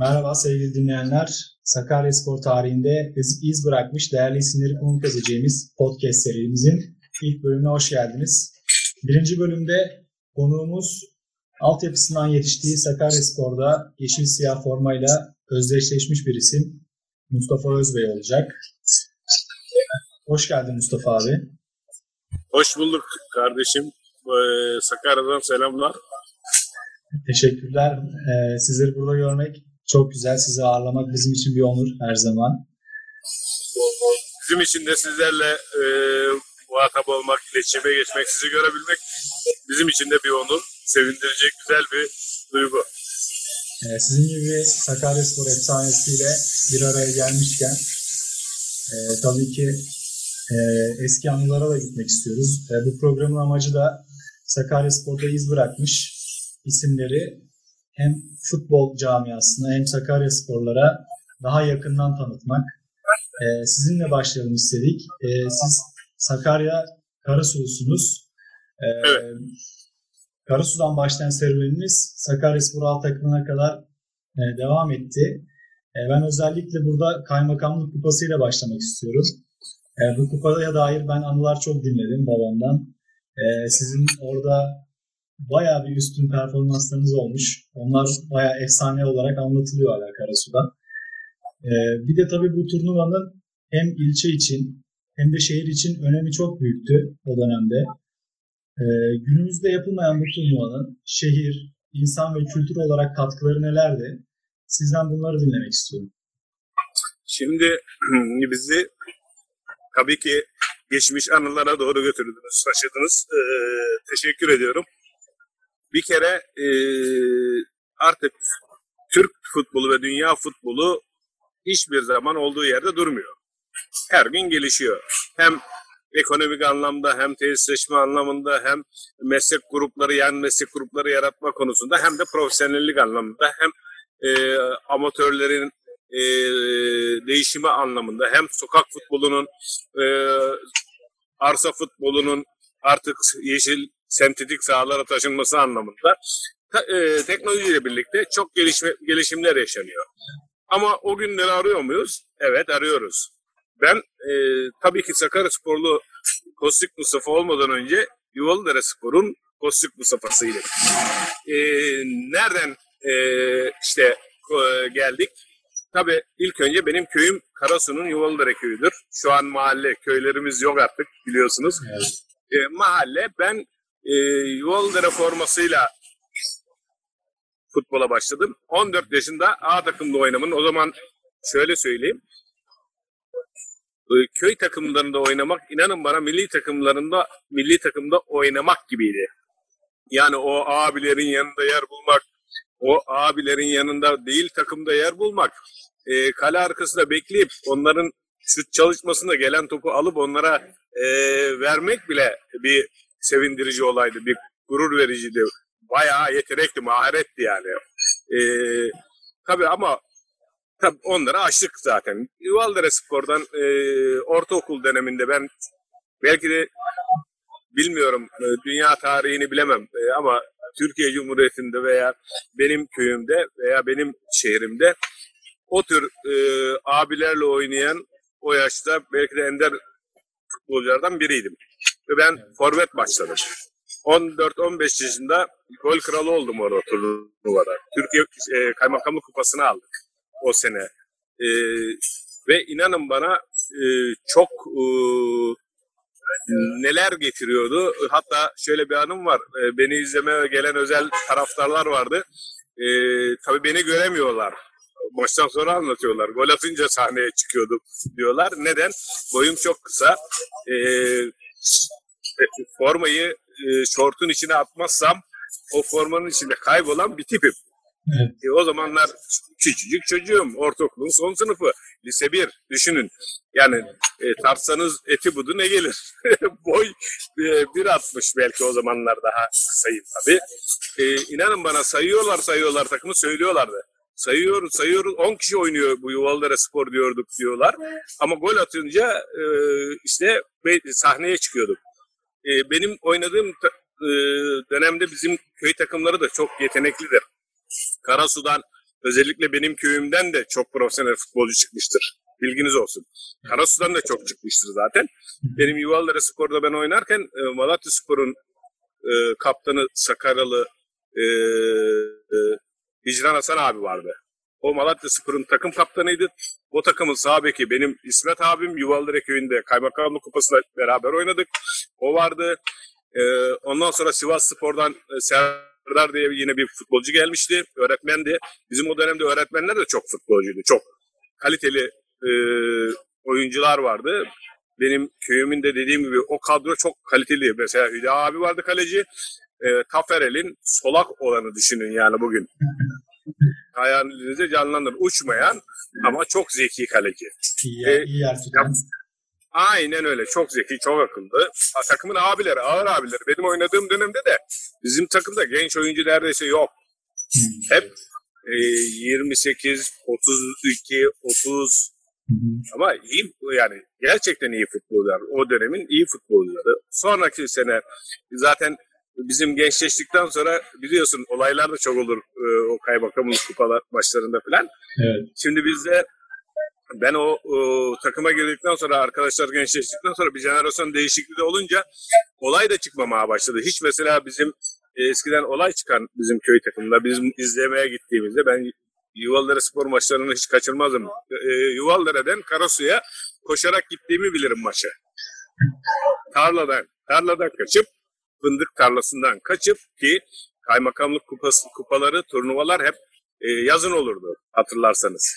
Merhaba sevgili dinleyenler. Sakaryaspor tarihinde iz, iz bırakmış değerli isimleri konuk edeceğimiz podcast serimizin ilk bölümüne hoş geldiniz. Birinci bölümde konuğumuz altyapısından yetiştiği Sakaryaspor'da yeşil siyah formayla özdeşleşmiş bir isim Mustafa Özbey olacak. Hoş geldin Mustafa abi. Hoş bulduk kardeşim. Ee, Sakarya'dan selamlar. Teşekkürler. Ee, sizleri burada görmek çok güzel. Sizi ağırlamak bizim için bir onur her zaman. Bizim için de sizlerle e, muhatap olmak, iletişime geçmek, sizi görebilmek bizim için de bir onur. Sevindirecek güzel bir duygu. Ee, sizin gibi Sakaryaspor efsanesiyle bir araya gelmişken e, tabii ki e, eski anılara da gitmek istiyoruz. E, bu programın amacı da Sakaryaspor'da iz bırakmış isimleri hem futbol camiasına hem Sakaryasporlara daha yakından tanıtmak. E, sizinle başlayalım istedik. E, siz Sakarya Karasulusunuz. E, Evet. Karasu'dan başlayan serüveniniz Sakaryaspor alt takımına kadar e, devam etti. E, ben özellikle burada kaymakamlık kupasıyla başlamak istiyorum. E, bu kupaya dair ben anılar çok dinledim babamdan. E, sizin orada bayağı bir üstün performanslarınız olmuş. Onlar bayağı efsane olarak anlatılıyor hala Karasu'da. E, bir de tabii bu turnuvanın hem ilçe için hem de şehir için önemi çok büyüktü o dönemde. E, günümüzde yapılmayan bu turnuvanın şehir, insan ve kültür olarak katkıları nelerdi? Sizden bunları dinlemek istiyorum. Şimdi bizi tabii ki geçmiş anılara doğru götürdünüz, taşıdınız. Ee, teşekkür ediyorum. Bir kere e, artık Türk futbolu ve dünya futbolu hiçbir zaman olduğu yerde durmuyor. Her gün gelişiyor. Hem ekonomik anlamda hem tesisleşme anlamında hem meslek grupları yan meslek grupları yaratma konusunda hem de profesyonellik anlamında hem e, amatörlerin e, değişimi anlamında hem sokak futbolunun e, arsa futbolunun artık yeşil sentetik sahalara taşınması anlamında e, teknolojiyle birlikte çok gelişme, gelişimler yaşanıyor. Ama o günleri arıyor muyuz? Evet arıyoruz. Ben e, tabii ki Sakaryasporlu Kostik Mustafa olmadan önce Yuvalıdere Spor'un Kostik Mustafa'sıydım. E, nereden e, işte e, geldik? Tabii ilk önce benim köyüm Karasu'nun Yuvalıdere köyüdür. Şu an mahalle, köylerimiz yok artık biliyorsunuz. E, mahalle ben e, Yuvalıdere formasıyla futbola başladım. 14 yaşında A takımda oynamın. O zaman şöyle söyleyeyim. E, köy takımlarında oynamak inanın bana milli takımlarında milli takımda oynamak gibiydi. Yani o abilerin yanında yer bulmak, o abilerin yanında değil takımda yer bulmak, e, kale arkasında bekleyip onların şut çalışmasında gelen topu alıp onlara e, vermek bile bir sevindirici olaydı, bir gurur vericiydi. Bayağı yetenekti, maharetti yani. E, tabii ama tabii onları aştık zaten. Yuvaldere Spor'dan e, ortaokul döneminde ben belki de bilmiyorum e, dünya tarihini bilemem e, ama Türkiye Cumhuriyeti'nde veya benim köyümde veya benim şehrimde o tür e, abilerle oynayan o yaşta belki de ender futbolculardan biriydim. Ben forvet başladım. 14-15 yaşında gol kralı oldum orada turnuvada. Türkiye e, Kaymakamlık Kupası'nı aldık o sene. E, ve inanın bana e, çok e, neler getiriyordu. Hatta şöyle bir anım var. E, beni izlemeye gelen özel taraftarlar vardı. E, tabii beni göremiyorlar. Maçtan sonra anlatıyorlar. Gol atınca sahneye çıkıyorduk diyorlar. Neden? Boyum çok kısa. E, formayı e, şortun içine atmazsam o formanın içinde kaybolan bir tipim. Evet. E, o zamanlar küçücük çocuğum. Ortaokulun son sınıfı. Lise 1 düşünün. Yani e, tartsanız eti budu ne gelir? Boy e, 1.60 belki o zamanlar daha kısayım tabii. E, inanın bana sayıyorlar sayıyorlar takımı söylüyorlardı. Sayıyoruz sayıyoruz 10 kişi oynuyor bu Yuvalıdere Spor diyorduk diyorlar. Ama gol atınca e, işte sahneye çıkıyorduk. E, benim oynadığım e, dönemde bizim köy takımları da çok yeteneklidir. Karasu'dan özellikle benim köyümden de çok profesyonel futbolcu çıkmıştır. Bilginiz olsun. Karasu'dan da çok çıkmıştır zaten. Benim Yuvallara Spor'da ben oynarken e, Malatya Spor'un e, kaptanı Sakaralı e, e, Hicran Hasan abi vardı. O Malatya Spor'un takım kaptanıydı. O takımın sağ benim İsmet abim Yuvaldıra köyünde Kaymakamlık Kupası'nda beraber oynadık. O vardı. Ee, ondan sonra Sivas Spor'dan e, Serdar diye yine bir futbolcu gelmişti. Öğretmendi. Bizim o dönemde öğretmenler de çok futbolcuydu. Çok kaliteli e, oyuncular vardı. Benim köyümün de dediğim gibi o kadro çok kaliteli. Mesela Hüda abi vardı kaleci. E, Taferel'in solak olanı düşünün yani bugün. Hayalinize canlandırın. Uçmayan ama çok zeki kaleci. İyi, Ee, iyi tutan. Aynen öyle. Çok zeki, çok akıllı. Ha, takımın abileri, ağır abileri. Benim oynadığım dönemde de bizim takımda genç oyuncu neredeyse yok. Hep e, 28, 32, 30 Hı hı. ama iyi yani gerçekten iyi futbolcular. O dönemin iyi futbolcuları. Sonraki sene zaten bizim gençleştikten sonra biliyorsun olaylar da çok olur e, o kaymakamın kupalar maçlarında falan. Evet. Şimdi bizde ben o, o takıma girdikten sonra arkadaşlar gençleştikten sonra bir jenerasyon değişikliği de olunca olay da çıkmamaya başladı. Hiç mesela bizim e, eskiden olay çıkan bizim köy takımında bizim izlemeye gittiğimizde ben Yuvallara spor maçlarını hiç kaçırmazdım. E, Yuvallara'dan Karasu'ya koşarak gittiğimi bilirim maça. Tarladan, tarladan kaçıp fındık tarlasından kaçıp ki kaymakamlık kupası, kupaları, turnuvalar hep e, yazın olurdu hatırlarsanız.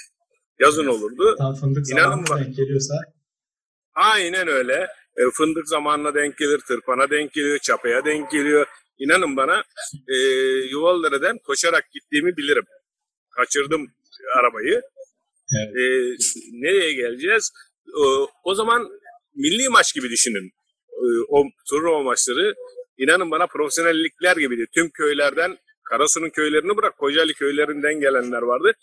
Yazın olurdu. Tam fındık İnanın zamanı bak. denk geliyorsa Aynen öyle. E, fındık zamanına denk gelir, tırpana denk geliyor, çapaya denk geliyor. İnanın bana e, Yuvalıdere'den koşarak gittiğimi bilirim. Kaçırdım arabayı. Evet. E, nereye geleceğiz? O, o zaman milli maç gibi düşünün. E, o turnuva maçları inanın bana profesyonellikler gibiydi. Tüm köylerden, Karasu'nun köylerini bırak Kocaeli köylerinden gelenler vardı.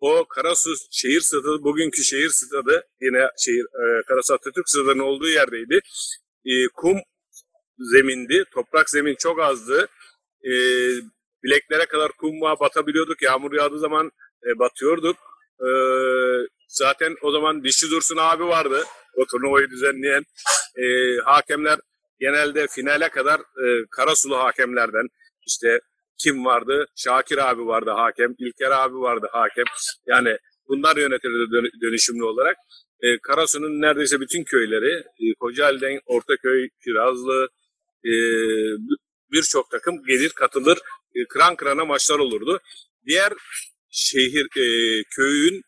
O Karasu şehir stadı, bugünkü şehir stadı yine şehir e, Karasu Atatürk stadının olduğu yerdeydi. E, kum zemindi, toprak zemin çok azdı. E, bileklere kadar kumma batabiliyorduk. Yağmur yağdığı zaman e, batıyorduk. E, zaten o zaman Dişi Dursun abi vardı. O turnuvayı düzenleyen. E, hakemler genelde finale kadar e, Karasulu hakemlerden işte kim vardı? Şakir abi vardı hakem, İlker abi vardı hakem. Yani bunlar yönetildi dön- dönüşümlü olarak. E, Karasu'nun neredeyse bütün köyleri, e, Kocaeli'den Ortaköy, Kirazlı, e, birçok takım gelir katılır, e, kıran kırana maçlar olurdu. Diğer şehir, e, köyün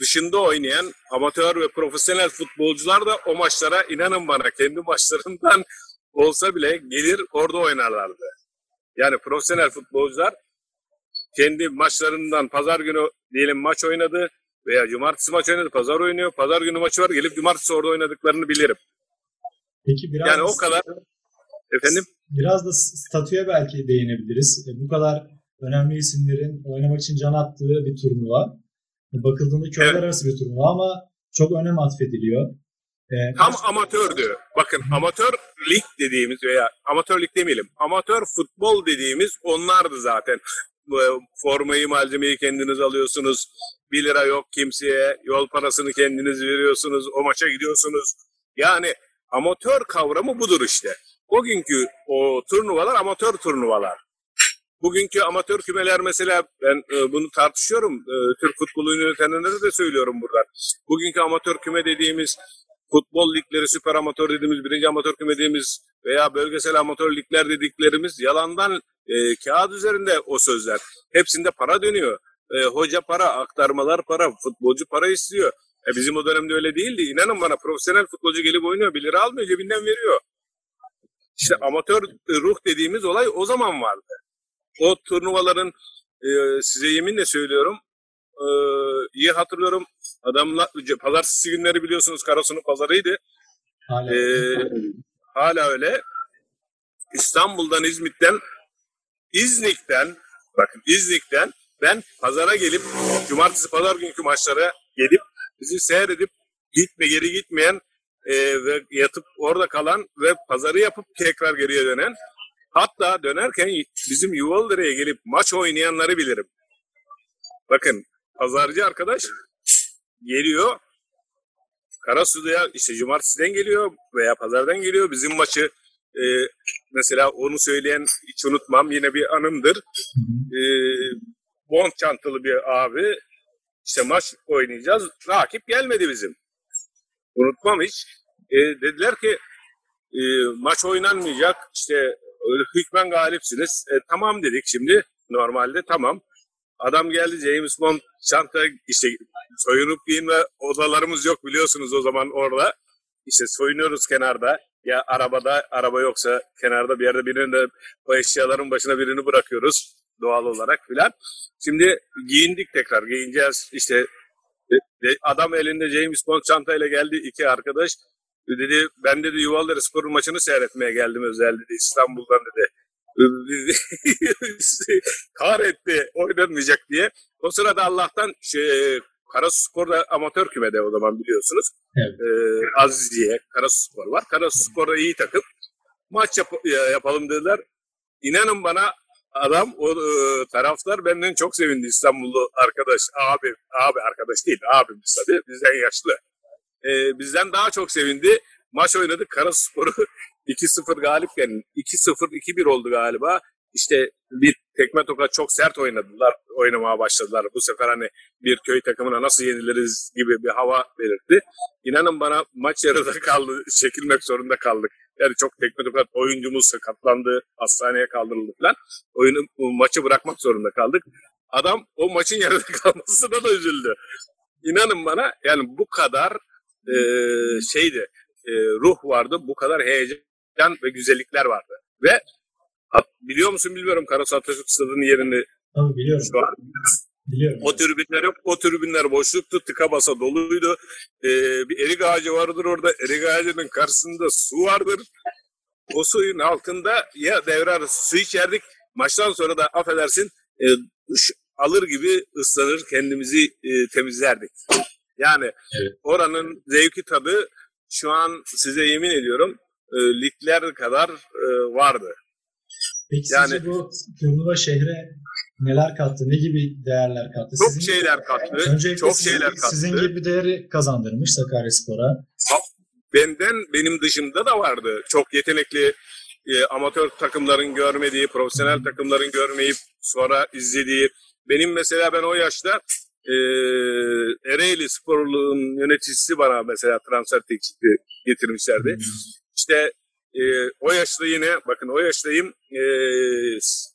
dışında oynayan amatör ve profesyonel futbolcular da o maçlara inanın bana kendi maçlarından olsa bile gelir orada oynarlardı. Yani profesyonel futbolcular kendi maçlarından pazar günü diyelim maç oynadı veya cumartesi maç oynadı, pazar oynuyor. Pazar günü maçı var gelip cumartesi orada oynadıklarını bilirim. peki biraz Yani o kadar efendim biraz da statüye belki değinebiliriz. E, bu kadar önemli isimlerin oynamak için can attığı bir turnuva. Bakıldığında köyler Evet. arası bir turnuva ama çok önem atfediliyor. E, tam amatördü. Bakın amatör lig dediğimiz veya amatör lig demeyelim. Amatör futbol dediğimiz onlardı zaten. Formayı, malzemeyi kendiniz alıyorsunuz. 1 lira yok kimseye. Yol parasını kendiniz veriyorsunuz. O maça gidiyorsunuz. Yani amatör kavramı budur işte. Bugünkü o turnuvalar amatör turnuvalar. Bugünkü amatör kümeler mesela ben e, bunu tartışıyorum. E, Türk futbolu yönetenlere de söylüyorum buradan. Bugünkü amatör küme dediğimiz futbol ligleri, süper amatör dediğimiz, birinci amatör küme dediğimiz veya bölgesel amatör ligler dediklerimiz yalandan e, kağıt üzerinde o sözler. Hepsinde para dönüyor. E, hoca para, aktarmalar para, futbolcu para istiyor. E, bizim o dönemde öyle değildi. İnanın bana profesyonel futbolcu gelip oynuyor. 1 lira almıyor cebinden veriyor. İşte amatör ruh dediğimiz olay o zaman vardı. O turnuvaların e, size yeminle söylüyorum e, iyi hatırlıyorum. Adamlar pazartesi günleri biliyorsunuz Karasu'nun pazarıydı. hala Ee, hala öyle. İstanbul'dan, İzmit'ten, İznik'ten, bakın İznik'ten ben pazara gelip, cumartesi pazar günkü maçlara gelip, bizi seyredip, gitme geri gitmeyen e, ve yatıp orada kalan ve pazarı yapıp tekrar geriye dönen, hatta dönerken bizim Yuvalıdere'ye gelip maç oynayanları bilirim. Bakın pazarcı arkadaş geliyor. Karasu'ya işte cumartesiden geliyor veya pazardan geliyor. Bizim maçı e, mesela onu söyleyen hiç unutmam yine bir anımdır. E, bond çantalı bir abi işte maç oynayacağız. Rakip gelmedi bizim. Unutmam hiç. E, dediler ki e, maç oynanmayacak. İşte hükmen galipsiniz. E, tamam dedik şimdi. Normalde tamam. Adam geldi James Bond çanta işte soyunup giyinme odalarımız yok biliyorsunuz o zaman orada. İşte soyunuyoruz kenarda. Ya arabada araba yoksa kenarda bir yerde birinin de o eşyaların başına birini bırakıyoruz doğal olarak filan. Şimdi giyindik tekrar giyineceğiz işte e, adam elinde James Bond çantayla geldi iki arkadaş. Dedi ben dedi Yuvalları Spor'un maçını seyretmeye geldim özel dedi İstanbul'dan dedi. Kahretti oynanmayacak diye. O sırada Allah'tan şey, Karasu Spor'da amatör kümede o zaman biliyorsunuz. Evet. Ee, Aziziye, Karasu Spor var. Karasu Spor'da iyi takım. Maç yap- ya- yapalım dediler. İnanın bana adam o e, taraftar benden çok sevindi İstanbullu arkadaş abi abi arkadaş değil abimiz tabii bizden yaşlı Ee, bizden daha çok sevindi maç oynadık Karaspor'u 2-0 galipken 2-0 2-1 oldu galiba işte bir tekme tokat çok sert oynadılar oynamaya başladılar bu sefer hani bir köy takımına nasıl yeniliriz gibi bir hava belirtti İnanın bana maç yarıda kaldı çekilmek zorunda kaldık yani çok tekme tokat oyuncumuz sakatlandı, hastaneye kaldırıldı falan. Oyunu, maçı bırakmak zorunda kaldık. Adam o maçın yarıda kalmasına da üzüldü. İnanın bana yani bu kadar e, şeydi, e, ruh vardı, bu kadar heyecan ve güzellikler vardı. Ve biliyor musun bilmiyorum Karasu Atatürk Stadı'nın yerini Tabii biliyorum. şu an. Biliyorum. O tribünler yok. O tribünler boşluktu. Tıka basa doluydu. Ee, bir erik ağacı vardır orada. Erik ağacının karşısında su vardır. O suyun altında ya devre arası su içerdik. Maçtan sonra da affedersin e, duş alır gibi ıslanır kendimizi e, temizlerdik. Yani Evet. oranın zevki tadı şu an size yemin ediyorum e, ligler kadar e, vardı. Peki Yani- sizce bu turnuva şehre neler kattı? Ne gibi değerler kattı? Çok Sizin- şeyler kattı. Öncelikle Çok sizin, şeyler kattı. sizin gibi bir değeri kazandırmış Sakaryaspor'a. benden benim dışımda da vardı. Çok yetenekli e, amatör takımların görmediği, profesyonel takımların görmeyip sonra izlediği. Benim mesela ben o yaşta e, Ereğli Sporlu'nun yöneticisi bana mesela transfer teklifi getirmişlerdi. İşte e, o yaşta yine bakın o yaştayım e,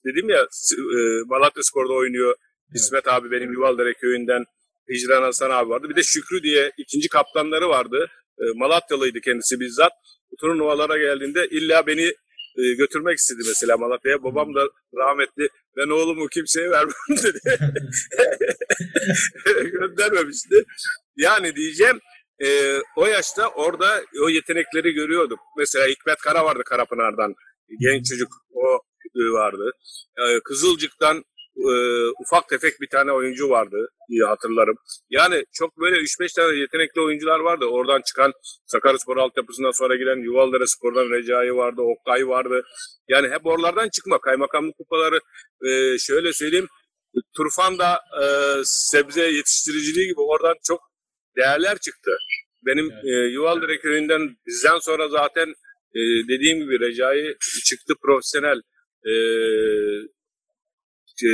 dedim ya e, Malatya Spor'da oynuyor. İsmet abi benim Yuvaldere köyünden Hicran Hasan abi vardı. Bir de Şükrü diye ikinci kaptanları vardı. E, Malatyalıydı kendisi bizzat. Bu turnuvalara geldiğinde illa beni e, götürmek istedi mesela Malatya'ya. Babam da rahmetli ben oğlumu kimseye vermem dedi. Göndermemişti. Yani diyeceğim e, o yaşta orada o yetenekleri görüyorduk. Mesela Hikmet Kara vardı Karapınar'dan. Genç çocuk o vardı. E, Kızılcık'tan e, ufak tefek bir tane oyuncu vardı diye hatırlarım. Yani çok böyle 3-5 tane yetenekli oyuncular vardı. Oradan çıkan Sakaryaspor altyapısından sonra giren Yuvaldere Spor'dan Recai vardı, Oktay vardı. Yani hep oralardan çıkma. Kaymakamlık kupaları e, şöyle söyleyeyim. Turfan'da e, sebze yetiştiriciliği gibi oradan çok değerler çıktı. Benim Evet. e, Yuvaldere köyünden bizden sonra zaten e, dediğim gibi Recai çıktı profesyonel. E, e,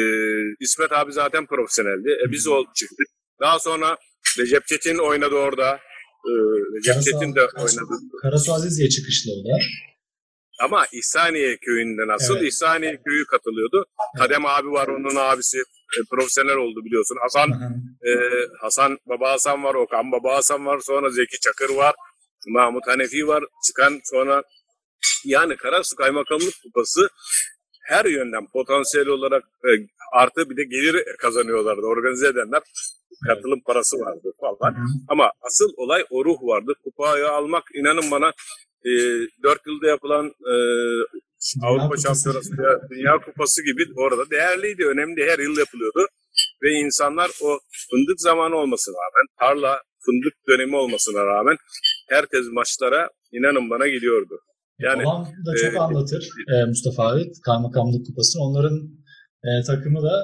İsmet abi zaten profesyoneldi. E, biz o çıktık. Daha sonra Recep Çetin oynadı orada. E, Recep Karasu- Çetin de Karasu- oynadı. Karasu Azizye çıkışlı o da. Ama İhsaniye köyünden asıl Evet. İhsaniye köyü katılıyordu. Kadem abi var onun abisi. e, profesyonel oldu biliyorsun. Hasan e, Hasan Baba Hasan var, Okan Baba Hasan var, sonra Zeki Çakır var, Mahmut Hanefi var, çıkan sonra yani Karasu Kaymakamlık Kupası her yönden potansiyel olarak e, artı bir de gelir kazanıyorlardı organize edenler. Katılım parası vardı falan. Ama asıl olay o ruh vardı. Kupayı almak inanın bana e, 4 yılda yapılan e, Avrupa. Şampiyonası ya Dünya Kupası gibi orada değerliydi, önemli her yıl yapılıyordu. Ve insanlar o fındık zamanı olmasına rağmen, tarla fındık dönemi olmasına rağmen herkes maçlara inanın bana gidiyordu. Yani Babam da çok e, anlatır e, Mustafa abi Kaymakamlık Kupası'nı. Onların e, takımı da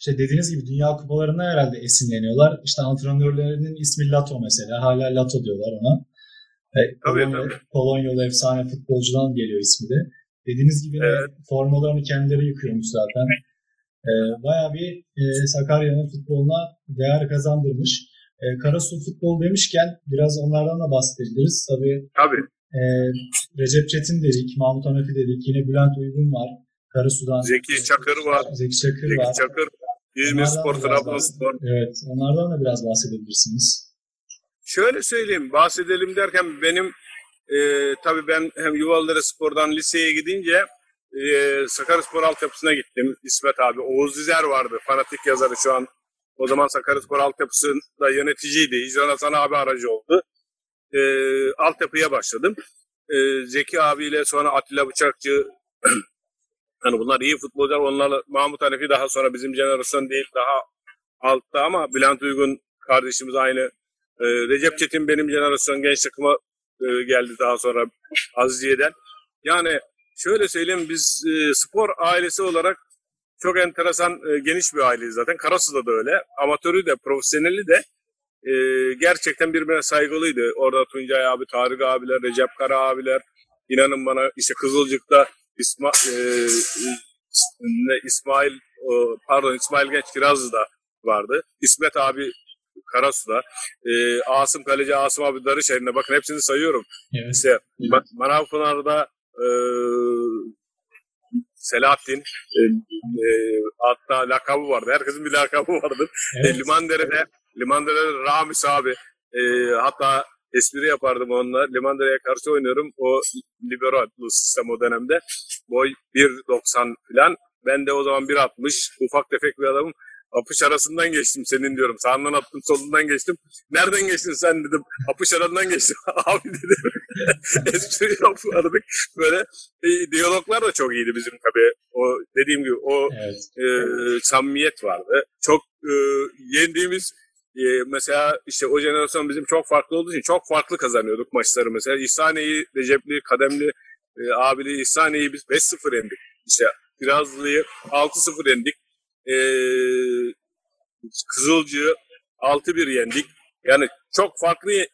işte dediğiniz gibi Dünya Kupalarına herhalde esinleniyorlar. İşte antrenörlerinin ismi Lato mesela. Hala Lato diyorlar ona. E, Tabii, Polonya- tabii. Polonyalı efsane futbolcudan geliyor ismi de. Dediğiniz gibi Evet. formalarını kendileri yıkıyormuş zaten. E, bayağı bir e, Sakarya'nın futboluna değer kazandırmış. E, Karasu futbol demişken biraz onlardan da bahsedebiliriz. Tabii Tabii. E, Recep Çetin dedik, Mahmut Hanefi dedik, yine Bülent Uygun var. Karasu'dan. Zeki Çakır var. Zeki Çakır Zeki var. Çakır, İzmir Spor, Trabzonspor. Evet, onlardan da biraz bahsedebilirsiniz. Şöyle söyleyeyim, bahsedelim derken benim e, tabii ben hem Yuvalıdere Spor'dan liseye gidince e, Sakaryaspor altyapısına gittim. İsmet abi, Oğuz Dizer vardı, fanatik yazarı şu an. O zaman Sakaryaspor altyapısında yöneticiydi. İcran Hasan abi aracı oldu. E, altyapıya başladım. E, Zeki abiyle sonra Atilla Bıçakçı hani bunlar iyi futbolcular. Onlarla Mahmut Hanefi daha sonra bizim jenerasyon değil daha altta ama Bülent Uygun kardeşimiz aynı ee, Recep Çetin benim jenerasyon genç takıma e, geldi daha sonra Aziziye'den. Yani şöyle söyleyeyim biz e, spor ailesi olarak çok enteresan e, geniş bir aileyiz zaten. Karasu'da da öyle. Amatörü de profesyoneli de e, gerçekten birbirine saygılıydı. Orada Tuncay abi, Tarık abiler, Recep Kara abiler. İnanın bana işte Kızılcık'ta İsma, e, ne, İsmail o, pardon İsmail Genç Kirazlı'da vardı. İsmet abi Karasu'da. E, Asım Kaleci Asım abi Darışehir'ine bakın hepsini sayıyorum. Evet. İşte Ma- Manavpınar'da e, Selahattin e, e, hatta lakabı vardı. Herkesin bir lakabı vardı. evet. E, Limandere'de Limandere'de Ramis abi e, hatta espri yapardım onunla. Limandere'ye karşı oynuyorum. O libero sistem o dönemde. Boy 1.90 falan. Ben de o zaman 1.60 ufak tefek bir adamım. Apış arasından geçtim senin diyorum. Sağından attım solundan geçtim. Nereden geçtin sen dedim. Apış arasından geçtim. Abi dedim. Espri yapardık. Böyle e, diyaloglar da çok iyiydi bizim tabii. O dediğim gibi o Evet. e, samimiyet vardı. Çok e, yendiğimiz e, mesela işte o jenerasyon bizim çok farklı olduğu için çok farklı kazanıyorduk maçları mesela. İhsaniye'yi, Recepli, Kademli, e, Abili İhsaniye'yi biz 5-0 yendik. İşte Kirazlı'yı 6-0 yendik. E, Kızılcı'yı 6-1 yendik. Yani çok farklı e,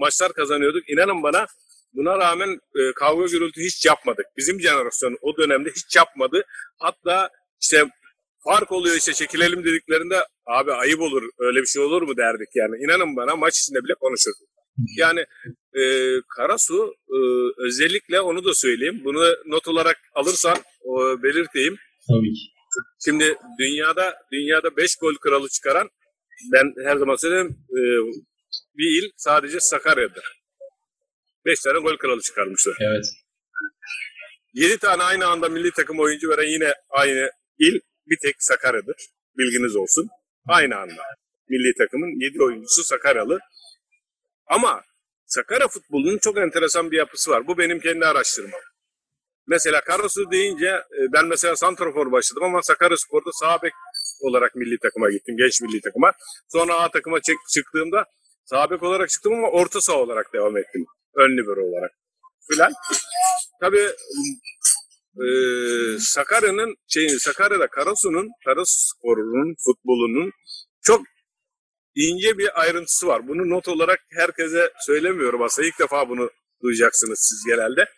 maçlar kazanıyorduk. İnanın bana buna rağmen e, kavga gürültü hiç yapmadık. Bizim jenerasyon o dönemde hiç yapmadı. Hatta işte fark oluyor işte çekilelim dediklerinde abi ayıp olur öyle bir şey olur mu derdik yani. İnanın bana maç içinde bile konuşurduk. Yani e, Karasu e, özellikle onu da söyleyeyim. Bunu not olarak alırsan o, belirteyim. Tabii ki. Şimdi dünyada dünyada 5 gol kralı çıkaran ben her zaman söyleyeyim e, bir il sadece Sakarya'dır. 5 tane gol kralı çıkarmışlar. Evet. 7 tane aynı anda milli takım oyuncu veren yine aynı il bir tek Sakarya'dır. Bilginiz olsun. Aynı anda. Milli takımın 7 oyuncusu Sakaryalı. Ama Sakarya futbolunun çok enteresan bir yapısı var. Bu benim kendi araştırmam. Mesela Karasu deyince e, ben mesela Santrafor başladım ama Sakaryaspor'da sağ bek olarak milli takıma gittim. Genç milli takıma. Sonra A takıma çıktığımda sağ bek olarak çıktım ama orta saha olarak devam ettim. Ön libero olarak. Filan. Tabii e, Sakarya'nın şey Sakarya'da Karasu'nun Karaspor'un futbolunun çok ince bir ayrıntısı var. Bunu not olarak herkese söylemiyorum aslında. İlk defa bunu duyacaksınız siz genelde.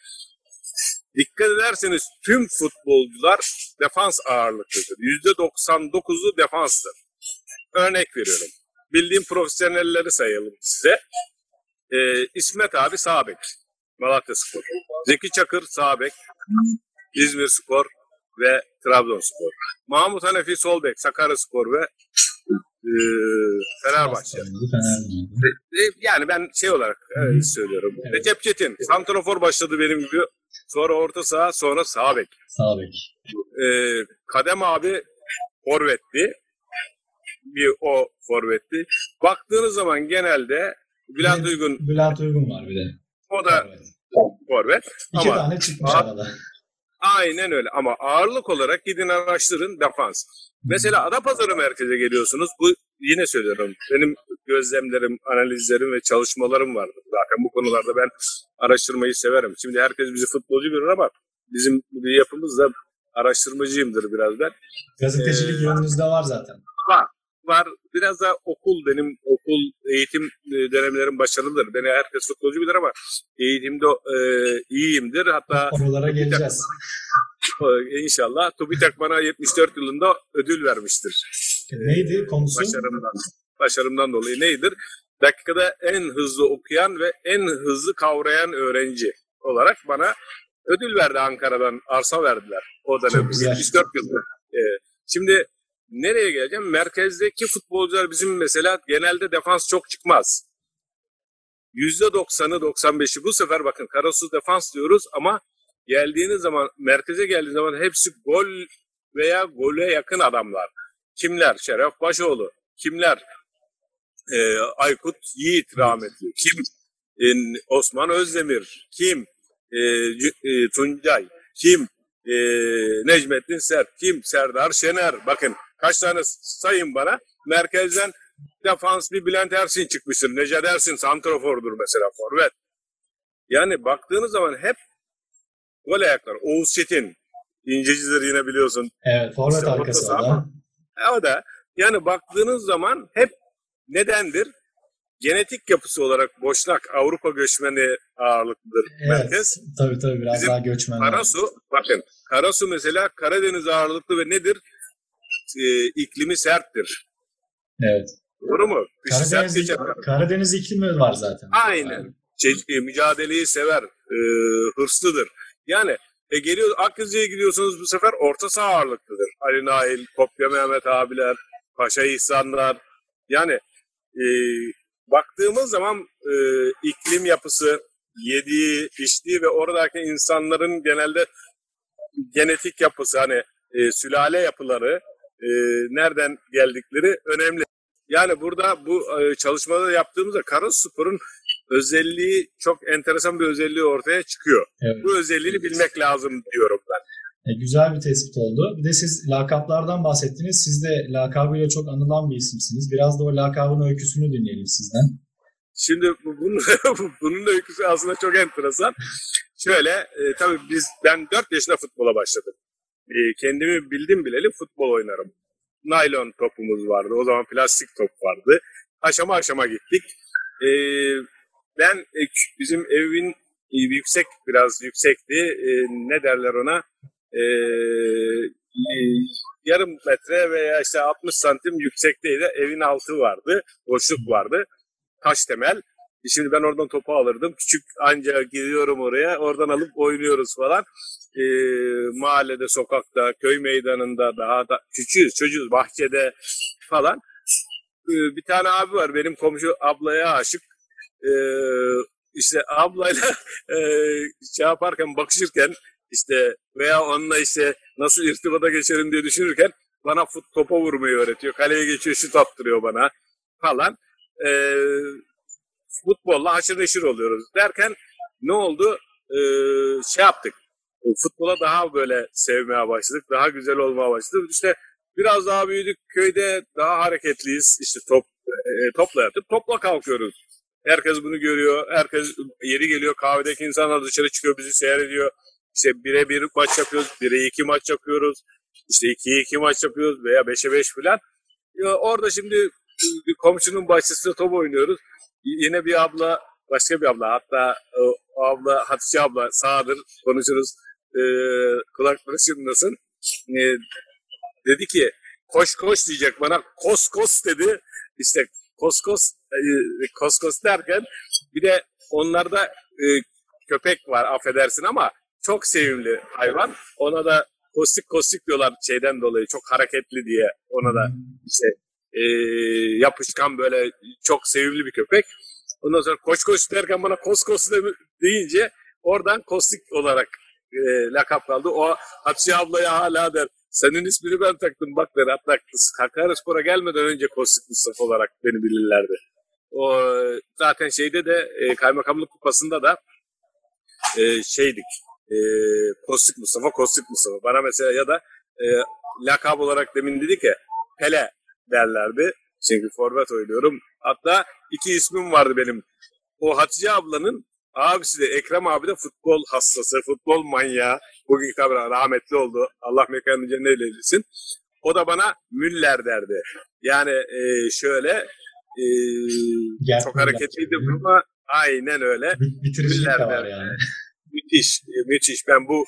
Dikkat ederseniz tüm futbolcular defans ağırlıklıdır. %99'u defanstır. Örnek veriyorum. Bildiğim profesyonelleri sayalım size. Ee, İsmet abi sağ bek. Malatya Spor. Zeki Çakır sağ bek. İzmir Spor ve Trabzonspor. Mahmut Hanefi sol bek. Sakarya Spor ve e, Fenerbahçe. Fenerbahçe. E, Yani ben şey olarak e, söylüyorum. Evet. Recep Çetin. Santrafor başladı benim gibi. Sonra orta saha, sonra sağ bek. Sağ bek. E, Kadem abi forvetti. Bir o forvetti. Baktığınız zaman genelde Bülent. Uygun Bülent Uygun var bir de. o da Evet. forvet. İki Ama tane çıkmış arada. Aynen öyle. Ama ağırlık olarak gidin araştırın defans. Mesela Adapazarı merkeze geliyorsunuz. Bu yine söylüyorum. Benim gözlemlerim, analizlerim ve çalışmalarım vardır. Zaten bu konularda ben araştırmayı severim. Şimdi herkes bizi futbolcu görür ama bizim yapımız da araştırmacıyımdır biraz ben. Gazetecilik Ee, yönünüzde var zaten. Var biraz da okul benim okul eğitim e, dönemlerim başarılıdır. Beni herkes futbolcu bilir ama eğitimde e, iyiyimdir. Hatta Oralara geleceğiz. e, inşallah TÜBİTAK bana 74 yılında ödül vermiştir. Neydi konusu? Başarımdan, başarımdan dolayı neydir? Dakikada en hızlı okuyan ve en hızlı kavrayan öğrenci olarak bana ödül verdi Ankara'dan. Arsa verdiler o dönem. Çok güzel. 74 yılında. Ee, şimdi nereye geleceğim? Merkezdeki futbolcular bizim mesela genelde defans çok çıkmaz. %90'ı 95'i bu sefer bakın Karasu defans diyoruz ama geldiğiniz zaman merkeze geldiğiniz zaman hepsi gol veya gole yakın adamlar. Kimler? Şeref Başoğlu. Kimler? Ee, Aykut Yiğit rahmetli. Kim? Ee, Osman Özdemir. Kim? Ee, e, Tuncay. Kim? Ee, Necmettin Sert. Kim? Serdar Şener. Bakın kaç tane sayın bana. Merkezden defans bir Bülent Ersin çıkmıştır. Necdet Ersin santrafordur mesela forvet. Yani baktığınız zaman hep gol ayaklar. Oğuz Çetin. İncecidir yine biliyorsun. Evet, forvet İşte arkası o da. E, O da yani baktığınız zaman hep nedendir? Genetik yapısı olarak Boşnak Avrupa göçmeni ağırlıklıdır Evet, merkez. tabii tabii biraz Bizim daha göçmen. Karasu bakın Karasu mesela Karadeniz ağırlıklı ve nedir? Ee, iklimi serttir. Evet. Doğru mu? Kışı sert Karadeniz, geçer. Karadeniz iklimi var zaten. Aynen. Ce- e, mücadeleyi sever, e, hırslıdır. Yani e, geliyor Akızcı'ya gidiyorsunuz bu sefer orta saha ağırlıklıdır. Ali Nail, Kopya Mehmet abiler, Paşa İhsanlar. Yani e, baktığımız zaman e, iklim yapısı, yediği, içtiği ve oradaki insanların genelde genetik yapısı hani e, sülale yapıları e, nereden geldikleri önemli. Yani burada bu e, çalışmada yaptığımızda Karaspor'un özelliği çok enteresan bir özelliği ortaya çıkıyor. Evet. Bu özelliğini bilmek lazım diyorum ben. E, güzel bir tespit oldu. Bir de siz lakaplardan bahsettiniz. Siz de lakabıyla çok anılan bir isimsiniz. Biraz da o lakabın öyküsünü dinleyelim sizden. Şimdi bu- bunun, bunun öyküsü aslında çok enteresan. Şöyle e, tabii biz ben 4 yaşında futbola başladım. E, kendimi bildim bileli futbol oynarım. Naylon topumuz vardı. O zaman plastik top vardı. Aşama aşama gittik. E, ben e, bizim evin e, yüksek biraz yüksekti. E, ne derler ona? E, yarım metre veya işte 60 santim yüksekteydi. Evin altı vardı. Boşluk vardı taş temel. Şimdi ben oradan topu alırdım. Küçük anca gidiyorum oraya. Oradan alıp oynuyoruz falan. Ee, mahallede, sokakta, köy meydanında daha da küçüğüz, çocuğuz, bahçede falan. Ee, bir tane abi var benim komşu ablaya aşık. Ee, işte ablayla e, şey yaparken, bakışırken işte veya onunla işte nasıl irtibata geçerim diye düşünürken bana fut topa vurmayı öğretiyor. Kaleye geçiyor, şut attırıyor bana falan e, futbolla haşır neşir oluyoruz derken ne oldu? E, şey yaptık. E, Futbola daha böyle sevmeye başladık. Daha güzel olmaya başladık. İşte biraz daha büyüdük. Köyde daha hareketliyiz. İşte top e, topla yatıp topla kalkıyoruz. Herkes bunu görüyor. Herkes yeri geliyor. Kahvedeki insanlar dışarı çıkıyor. Bizi seyrediyor. İşte bire bir maç yapıyoruz. Bire iki maç yapıyoruz. İşte ikiye iki maç yapıyoruz veya beşe beş falan. Ya orada şimdi bir komşunun bahçesinde top oynuyoruz. Yine bir abla, başka bir abla hatta o, o abla Hatice abla sağdır konuşuruz. Ee, kulakları çınlasın. Ee, dedi ki koş koş diyecek bana kos kos dedi. İşte kos kos e, kos kos derken bir de onlarda e, köpek var affedersin ama çok sevimli hayvan. Ona da kostik kostik diyorlar şeyden dolayı çok hareketli diye ona da işte e, yapışkan böyle çok sevimli bir köpek. Ondan sonra koş koş derken bana kos kos de- deyince oradan kostik olarak e, lakap kaldı. O Hatice ablaya hala der senin ismini ben taktım bak der hatta Sakaryaspor'a gelmeden önce Kostik Mustafa olarak beni bilirlerdi. O zaten şeyde de e, kaymakamlık kupasında da e, şeydik e, Kostik Mustafa Kostik Mustafa bana mesela ya da e, lakap olarak demin dedik ya Pele derlerdi. Çünkü forvet oynuyorum. Hatta iki ismim vardı benim. O Hatice ablanın abisi de Ekrem abi de futbol hastası, futbol manyağı. Bugün tabii rahmetli oldu. Allah mekanını cennet eylesin. O da bana Müller derdi. Yani e, şöyle e, Gel çok hareketliydi ama aynen öyle. Bit- Bitiricilik de Müller var derdi. yani. Müthiş, e, müthiş. Ben bu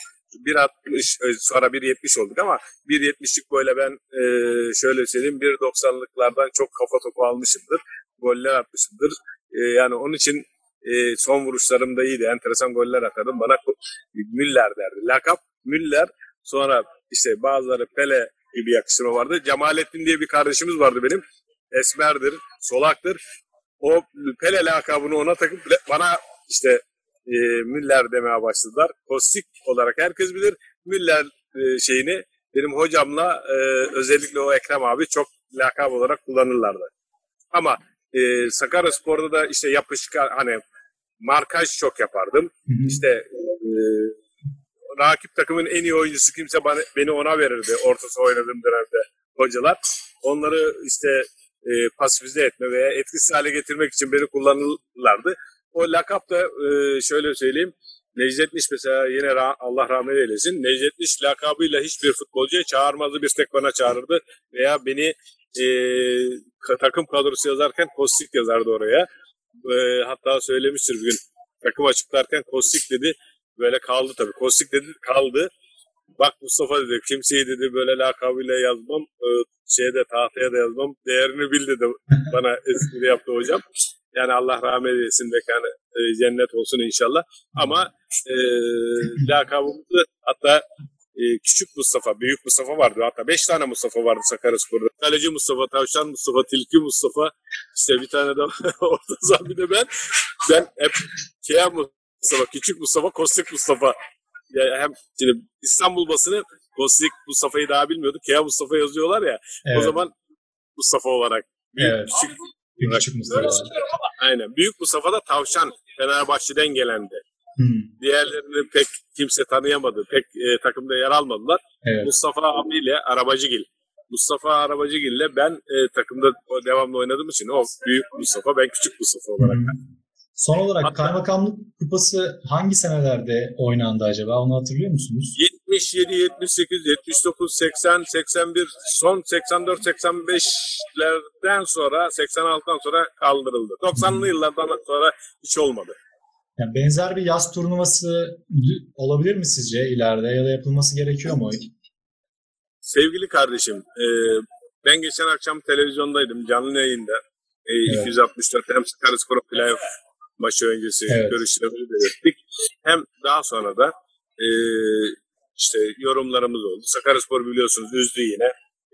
1.60 e, sonra 1.70 olduk ama 1.70'lik böyle ben e, şöyle söyleyeyim 1.90'lıklardan çok kafa topu almışımdır. Goller atmışımdır. E, yani onun için e, son vuruşlarım da iyiydi. Enteresan goller atardım. Bana Müller derdi. Lakap Müller. Sonra işte bazıları Pele gibi yakıştırma vardı. Cemalettin diye bir kardeşimiz vardı benim. Esmerdir, solaktır. O Pele lakabını ona takıp bana işte e, Müller demeye başladılar. Kostik olarak herkes bilir. Müller e, şeyini benim hocamla e, özellikle o Ekrem abi çok lakap olarak kullanırlardı. Ama e, Sakarya Spor'da da işte yapışkan hani markaj çok yapardım. Hı hı. İşte e, rakip takımın en iyi oyuncusu kimse bana, beni ona verirdi orta saha oynadığım dönemde hocalar. Onları işte e, pasifize etme veya etkisiz hale getirmek için beni kullanırlardı. O lakap da e, şöyle söyleyeyim. Necdet Niş mesela yine ra- Allah rahmet eylesin. Necdet Niş lakabıyla hiçbir futbolcuya çağırmazdı. Bir tek bana çağırırdı. Veya beni e, takım kadrosu yazarken Kostik yazardı oraya. E, hatta söylemiştir bir gün. Takım açıklarken Kostik dedi. Böyle kaldı tabii. Kostik dedi kaldı. Bak Mustafa dedi kimseyi dedi böyle lakabıyla yazmam. E, şeyde tahtaya da yazmam. Değerini bil dedi. Bana espri yaptı hocam. Yani Allah rahmet eylesin mekanı e, cennet olsun inşallah. Ama e, lakabımızı hatta e, küçük Mustafa, büyük Mustafa vardı. Hatta beş tane Mustafa vardı Sakaryaspor'da. Kaleci Mustafa, Tavşan Mustafa, Tilki Mustafa. İşte bir tane de orta saha bir de ben. Ben hep Kea Mustafa, küçük Mustafa, Kostik Mustafa. Ya hem şimdi İstanbul basını Kostik Mustafa'yı daha bilmiyorduk. Kea Mustafa yazıyorlar ya. Evet. O zaman Mustafa olarak. Büyük, Evet. küçük bir küçük Mustafa. Aynen. Büyük Mustafa da tavşan Fenerbahçe'den gelendi. Hı. Diğerlerini pek kimse tanıyamadı. Pek e, takımda yer almadılar. Evet. Mustafa abiyle Arabacıgil. Mustafa Arabacıgil ile ben e, takımda devamlı oynadığım için o büyük Mustafa ben küçük Mustafa olarak. Hı. Son olarak Hatta- kaymakamlık kupası hangi senelerde oynandı acaba? Onu hatırlıyor musunuz? 77, 78, 79, 80, 81, son 84, 85'lerden sonra 86'dan sonra kaldırıldı. 90'lı yıllardan sonra hiç olmadı. Yani benzer bir yaz turnuvası olabilir mi sizce ileride ya da yapılması gerekiyor mu? Sevgili kardeşim, e, ben geçen akşam televizyondaydım canlı yayında. E, Evet. 264 hem Sakaryaspor playoff maçı öncesi Evet. görüşlerimizi belirttik. Hem daha sonra da e, işte yorumlarımız oldu. Sakaryaspor biliyorsunuz üzdü yine.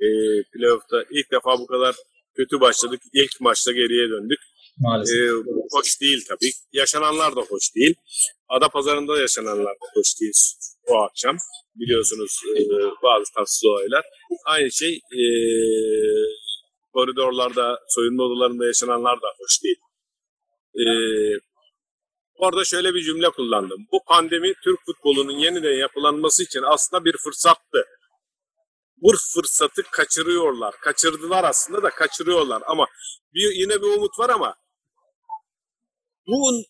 E, playoff'ta ilk defa bu kadar kötü başladık. İlk maçta geriye döndük. Maalesef. E, hoş değil tabii. Yaşananlar da hoş değil. Adapazarı'nda yaşananlar da hoş değil o akşam. Biliyorsunuz e, bazı tatsız olaylar. Aynı şey e, koridorlarda, soyunma odalarında yaşananlar da hoş değil. E, orada şöyle bir cümle kullandım. Bu pandemi Türk futbolunun yeniden yapılanması için aslında bir fırsattı. Bu fırsatı kaçırıyorlar. Kaçırdılar aslında da kaçırıyorlar. Ama bir, yine bir umut var ama bu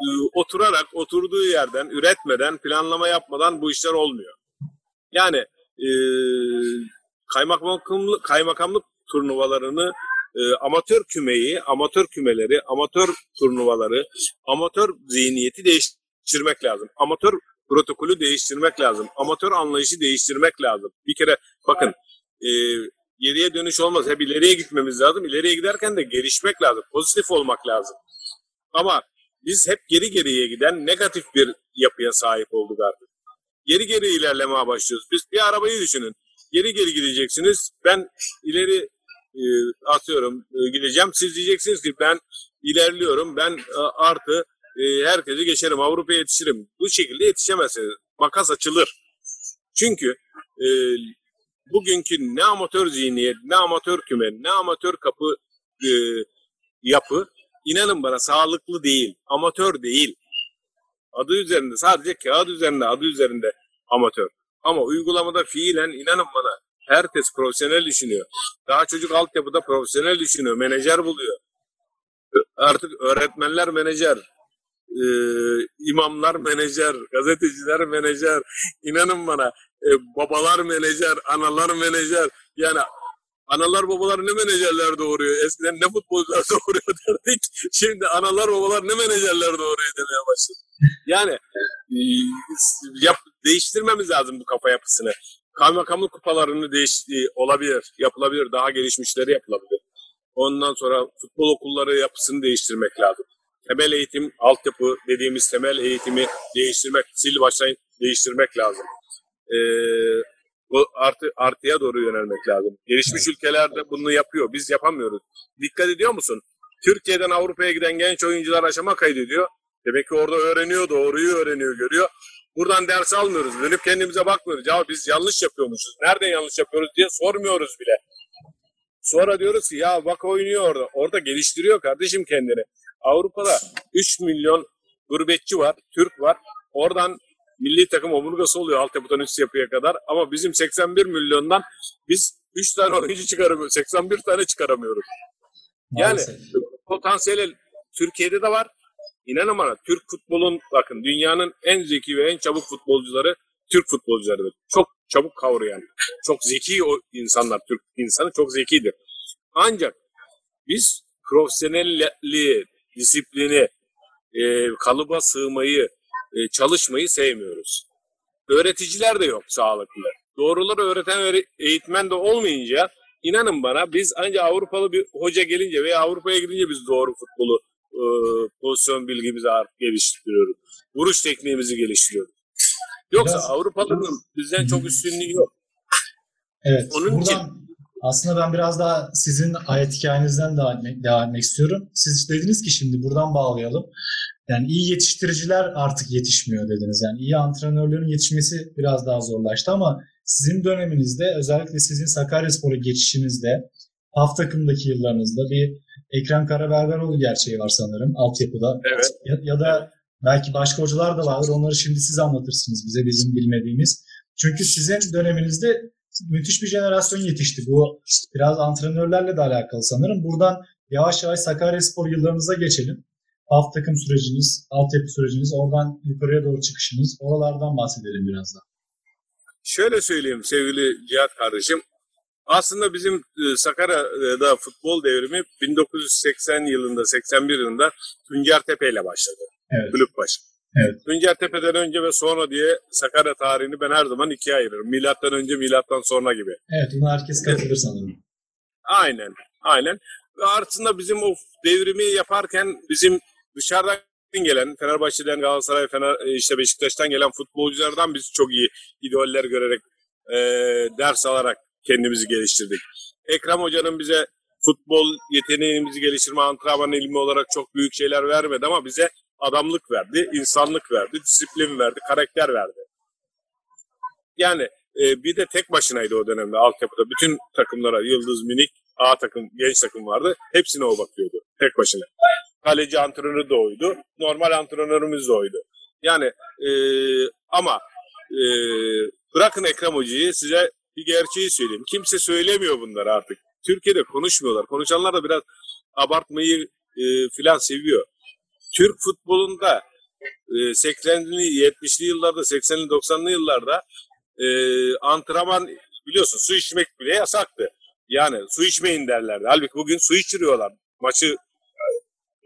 e, oturarak oturduğu yerden üretmeden planlama yapmadan bu işler olmuyor. Yani e, kaymakamlık kaymakamlık turnuvalarını e, amatör kümeyi, amatör kümeleri, amatör turnuvaları, amatör zihniyeti değiştirmek lazım. Amatör protokolü değiştirmek lazım. Amatör anlayışı değiştirmek lazım. Bir kere bakın e, geriye dönüş olmaz. Hep ileriye gitmemiz lazım. İleriye giderken de gelişmek lazım. Pozitif olmak lazım. Ama biz hep geri geriye giden negatif bir yapıya sahip olduk artık. Geri geri ilerlemeye başlıyoruz. Biz bir arabayı düşünün. Geri geri gideceksiniz. Ben ileri e, atıyorum e, gideceğim. Siz diyeceksiniz ki ben ilerliyorum. Ben e, artı e, herkesi geçerim. Avrupa'ya yetişirim. Bu şekilde yetişemezsiniz. Makas açılır. Çünkü e, bugünkü ne amatör zihniyet, ne amatör küme, ne amatör kapı e, yapı inanın bana sağlıklı değil, amatör değil. Adı üzerinde sadece kağıt üzerinde, adı üzerinde amatör. Ama uygulamada fiilen inanın bana herkes profesyonel düşünüyor. Daha çocuk altyapıda profesyonel düşünüyor, menajer buluyor. Artık öğretmenler menajer, e, imamlar menajer, gazeteciler menajer, inanın bana e, babalar menajer, analar menajer. Yani analar babalar ne menajerler doğuruyor. Eskiden ne futbolcular doğuruyor derdik. Şimdi analar babalar ne menajerler doğuruyor demeye başladı. Yani e, yap, değiştirmemiz lazım bu kafa yapısını. Kaymakamlık kupalarını değiş e, olabilir, yapılabilir, daha gelişmişleri yapılabilir. Ondan sonra futbol okulları yapısını değiştirmek lazım. Temel eğitim, altyapı dediğimiz temel eğitimi değiştirmek, sil baştan değiştirmek lazım. Ee, bu artı, artıya doğru yönelmek lazım. Gelişmiş ülkelerde bunu yapıyor. Biz yapamıyoruz. Dikkat ediyor musun? Türkiye'den Avrupa'ya giden genç oyuncular aşama kaydediyor. Demek ki orada öğreniyor, doğruyu öğreniyor, görüyor. Buradan ders almıyoruz. Dönüp kendimize bakmıyoruz. Ya biz yanlış yapıyormuşuz. Nerede yanlış yapıyoruz diye sormuyoruz bile. Sonra diyoruz ki ya bak oynuyor orada. Orada geliştiriyor kardeşim kendini. Avrupa'da 3 milyon gurbetçi var, Türk var. Oradan milli takım omurgası oluyor altyapıdan üst yapıya kadar. Ama bizim 81 milyondan biz 3 tane oyuncu çıkaramıyoruz. 81 tane çıkaramıyoruz. Yani potansiyel Türkiye'de de var. İnanın bana Türk futbolun bakın dünyanın en zeki ve en çabuk futbolcuları Türk futbolcularıdır. Çok çabuk kavrayan, çok zeki o insanlar, Türk insanı çok zekidir. Ancak biz profesyonelliği, disiplini, e, kalıba sığmayı, e, çalışmayı sevmiyoruz. Öğreticiler de yok sağlıklı. Doğruları öğreten eğitmen de olmayınca inanın bana biz ancak Avrupalı bir hoca gelince veya Avrupa'ya gidince biz doğru futbolu e, pozisyon bilgimizi artık geliştiriyoruz. Vuruş tekniğimizi geliştiriyoruz. Yoksa Biraz... Avrupalı'nın bizden çok üstünlüğü yok. Evet. Onun buradan, için aslında ben biraz daha sizin hayat hikayenizden devam etmek, devam etmek istiyorum. Siz dediniz ki şimdi buradan bağlayalım. Yani iyi yetiştiriciler artık yetişmiyor dediniz. Yani iyi antrenörlerin yetişmesi biraz daha zorlaştı ama sizin döneminizde özellikle sizin Sakaryaspor'a geçişinizde PAF takımdaki yıllarınızda bir Ekrem Karaberberoğlu gerçeği var sanırım altyapıda. Evet. Ya, ya da belki başka hocalar da vardır. Onları şimdi siz anlatırsınız bize bizim bilmediğimiz. Çünkü sizin döneminizde müthiş bir jenerasyon yetişti. Bu biraz antrenörlerle de alakalı sanırım. Buradan yavaş yavaş Sakaryaspor yıllarınıza geçelim. Alt takım süreciniz, altyapı süreciniz, oradan yukarıya doğru çıkışınız, oralardan bahsedelim biraz da. Şöyle söyleyeyim sevgili Cihat kardeşim. Aslında bizim e, Sakarya'da futbol devrimi 1980 yılında, 81 yılında Tuncer Tepe ile başladı. Evet. Kulüp başı. Evet. Tuncer Tepe'den önce ve sonra diye Sakarya tarihini ben her zaman ikiye ayırırım. Milattan önce, milattan sonra gibi. Evet, bunu herkes katılır sanırım. Aynen, aynen. Ve aslında bizim o devrimi yaparken bizim dışarıdan gelen, Fenerbahçe'den, Galatasaray, Fener, e, işte Beşiktaş'tan gelen futbolculardan biz çok iyi idoller görerek, e, ders alarak kendimizi geliştirdik. Ekrem Hoca'nın bize futbol yeteneğimizi geliştirme antrenman ilmi olarak çok büyük şeyler vermedi ama bize adamlık verdi, insanlık verdi, disiplin verdi, karakter verdi. Yani e, bir de tek başınaydı o dönemde altyapıda. Bütün takımlara Yıldız, Minik, A takım, genç takım vardı. Hepsine o bakıyordu. Tek başına. Kaleci antrenörü de oydu. Normal antrenörümüz de oydu. Yani e, ama e, bırakın Ekrem Hoca'yı size bir gerçeği söyleyeyim. Kimse söylemiyor bunları artık. Türkiye'de konuşmuyorlar. Konuşanlar da biraz abartmayı e, filan seviyor. Türk futbolunda e, 80'li 70'li yıllarda 80'li 90'lı yıllarda e, antrenman biliyorsun su içmek bile yasaktı. Yani su içmeyin derlerdi. Halbuki bugün su içiriyorlar. Maçı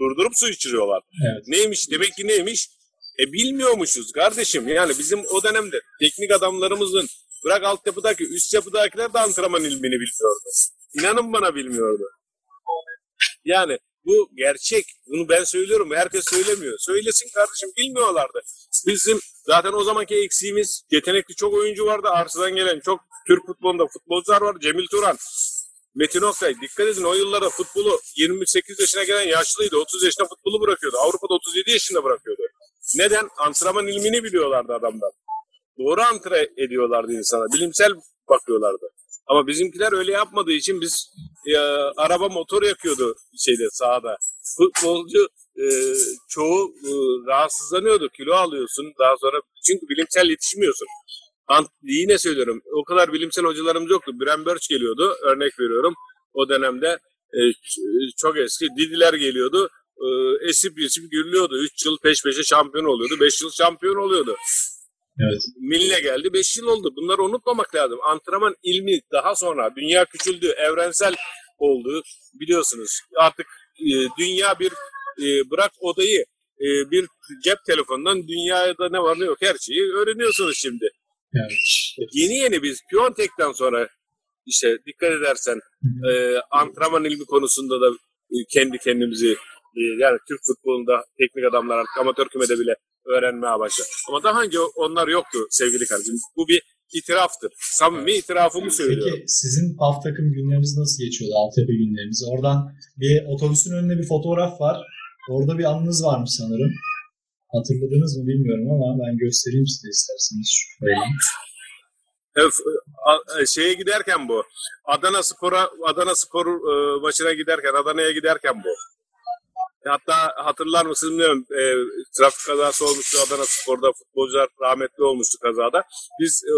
durdurup su içiriyorlar. Evet. Neymiş? Demek ki neymiş? E bilmiyormuşuz kardeşim. Yani bizim o dönemde teknik adamlarımızın bırak altyapıdaki üst yapıdakiler de antrenman ilmini bilmiyordu. İnanın bana bilmiyordu. Yani bu gerçek. Bunu ben söylüyorum. Herkes söylemiyor. Söylesin kardeşim. Bilmiyorlardı. Bizim zaten o zamanki eksiğimiz yetenekli çok oyuncu vardı. Arsadan gelen çok Türk futbolunda futbolcular var. Cemil Turan, Metin Oktay. Dikkat edin o yıllarda futbolu 28 yaşına gelen yaşlıydı. 30 yaşında futbolu bırakıyordu. Avrupa'da 37 yaşında bırakıyordu. Neden? Antrenman ilmini biliyorlardı adamlar. Doğru antre ediyorlardı insana. Bilimsel bakıyorlardı. Ama bizimkiler öyle yapmadığı için biz e, araba motor yakıyordu şeyde sahada. Futbolcu e, çoğu e, rahatsızlanıyordu. Kilo alıyorsun daha sonra çünkü bilimsel yetişmiyorsun. Ant, yine söylüyorum o kadar bilimsel hocalarımız yoktu. Bren Birch geliyordu örnek veriyorum. O dönemde e, çok eski Didiler geliyordu. e, esip esip gürlüyordu. 3 yıl peş peşe şampiyon oluyordu. 5 yıl şampiyon oluyordu. Evet. Milne geldi 5 yıl oldu. Bunları unutmamak lazım. Antrenman ilmi daha sonra dünya küçüldü, evrensel oldu. Biliyorsunuz artık e, dünya bir e, bırak odayı e, bir cep telefonundan dünyada ne var ne yok her şeyi öğreniyorsunuz şimdi. Evet. Yeni yeni biz Piontek'ten sonra işte dikkat edersen e, antrenman ilmi konusunda da e, kendi kendimizi e, yani Türk futbolunda teknik adamlar artık amatör kümede bile öğrenmeye başladı. Ama daha önce onlar yoktu sevgili kardeşim. Bu bir itiraftır. Samimi itirafımı söylüyorum. Peki sizin PAF takım günleriniz nasıl geçiyordu? Altyapı günleriniz. Oradan bir otobüsün önünde bir fotoğraf var. Orada bir anınız varmış sanırım. Hatırladınız mı bilmiyorum ama ben göstereyim size isterseniz a- şeye giderken bu. Adana Spor'a Adana Spor e, maçına giderken, Adana'ya giderken bu. Hatta hatırlar mısınız bilmiyorum. E, trafik kazası olmuştu Adana Spor'da. Futbolcular rahmetli olmuştu kazada. Biz e,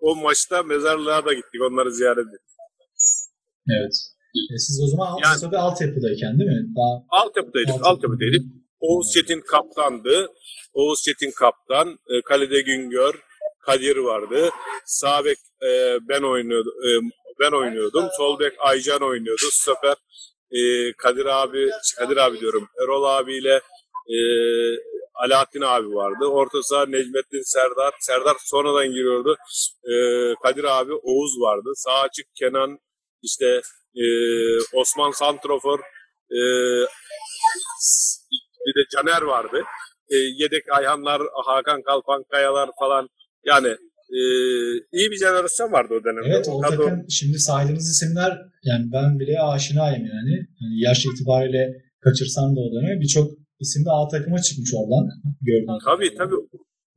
o maçta mezarlığa da gittik onları ziyaret ettik. Evet. E, siz o zaman Yani- tabii altyapıdayken değil mi? Daha Altyapıdaydık, Altyapı. altyapıdaydık. Oğuz Çetin kaptandı. Oğuz Çetin kaptan. E, kalede Güngör, Kadir vardı. Sağ bek e, ben oynuyordum. e, ben oynuyordum. Sol bek Aycan oynuyordu. Stoper e, Kadir abi, Kadir abi diyorum. Erol abiyle e, Alaaddin abi vardı. Orta saha Necmettin Serdar. Serdar sonradan giriyordu. E, Kadir abi Oğuz vardı. Sağ açık Kenan işte e, Osman Santrofor e, bir de Caner vardı. E, yedek Ayhanlar, Hakan Kalpan Kayalar falan. Yani e, iyi bir jenerasyon vardı o dönemde. Evet o kadro- takım şimdi saydığınız isimler yani ben bile aşinayım yani. yani yaş itibariyle kaçırsam da o dönemi birçok isim de A takıma çıkmış oradan gördüğünüz Tabii tabii.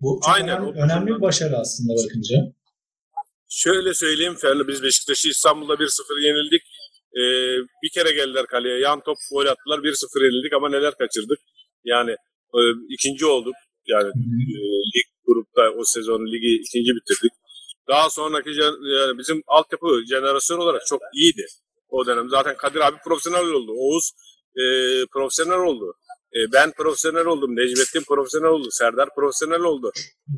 Bu çok Aynen, önemli, o önemli bir başarı aslında bakınca. Şöyle söyleyeyim Ferli biz Beşiktaş'ı İstanbul'da 1-0 yenildik. E, bir kere geldiler kaleye. Yan top gol attılar. 1-0 yenildik ama neler kaçırdık. Yani e, ikinci olduk. Yani e, lig grupta o sezon ligi ikinci bitirdik. Daha sonraki yani bizim altyapı jenerasyon olarak çok iyiydi o dönem. Zaten Kadir abi profesyonel oldu. Oğuz e, profesyonel oldu. E, ben profesyonel oldum. Necmettin profesyonel oldu. Serdar profesyonel oldu.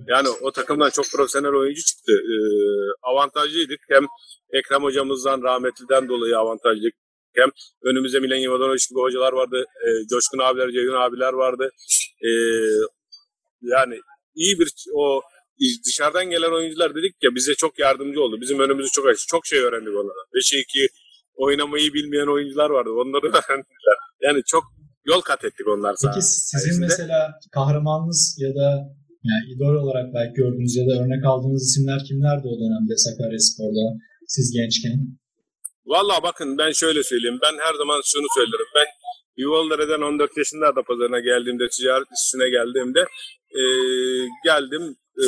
Yani o takımdan çok profesyonel oyuncu çıktı. E, avantajlıydık. Hem Ekrem hocamızdan rahmetliden dolayı avantajlıydık. Hem önümüzde Milen Ivanovic gibi hocalar vardı. E, Coşkun abiler, Ceyhun abiler vardı. E, yani iyi bir o dışarıdan gelen oyuncular dedik ya bize çok yardımcı oldu. Bizim önümüzü çok açtı. Çok şey öğrendik onlardan. 5'e 2 oynamayı bilmeyen oyuncular vardı. Onları öğrendiler. Yani çok yol kat ettik onlar Peki sana. sizin sayesinde. mesela kahramanınız ya da yani idol olarak belki gördüğünüz ya da örnek aldığınız isimler kimlerdi o dönemde Sakaryaspor'da siz gençken? Valla bakın ben şöyle söyleyeyim. Ben her zaman şunu söylerim. Ben Yuvalıdere'den 14 yaşında ada pazarına geldiğimde, ticaret üstüne geldiğimde e, geldim. E,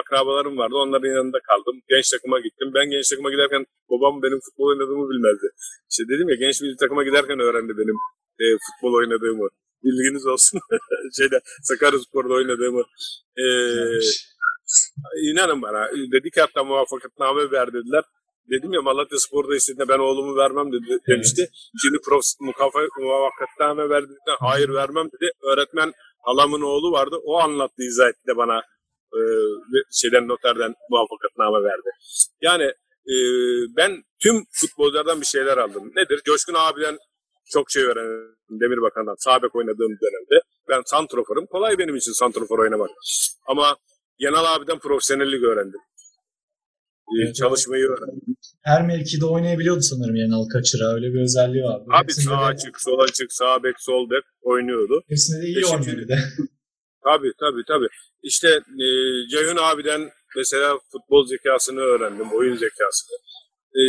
akrabalarım vardı. Onların yanında kaldım. Genç takıma gittim. Ben genç takıma giderken babam benim futbol oynadığımı bilmezdi. İşte dedim ya genç bir takıma giderken öğrendi benim e, futbol oynadığımı. Bilginiz olsun. Şeyde Sakaryaspor'da oynadığımı. E, inanın bana. Dedi ki hatta muvaffakatname ver dediler. Dedim ya Malatya Spor'da istediğinde ben oğlumu vermem dedi, demişti. Şimdi prof muvaffakatname verdiğinde hayır vermem dedi. Öğretmen halamın oğlu vardı. O anlattı izah etti de bana e, şeyden noterden muvaffakatname verdi. Yani e, ben tüm futbolculardan bir şeyler aldım. Nedir? Coşkun abiden çok şey öğrendim. Demirbakan'dan sağ bek oynadığım dönemde. Ben santroforum. Kolay benim için santrofor oynamak. Ama Yanal abiden profesyonellik öğrendim. E, Evet, çalışmayı öğrendim. Her mevkide oynayabiliyordu sanırım Yenal Kaçır'a. Öyle bir özelliği vardı. Abi sağ açık, sol açık, sağ bek, sol bek oynuyordu. Hepsinde de iyi Beşinci oynuyor bir de. Tabii tabii tabii. İşte e, Ceyhun abiden mesela futbol zekasını öğrendim, oyun zekasını. E,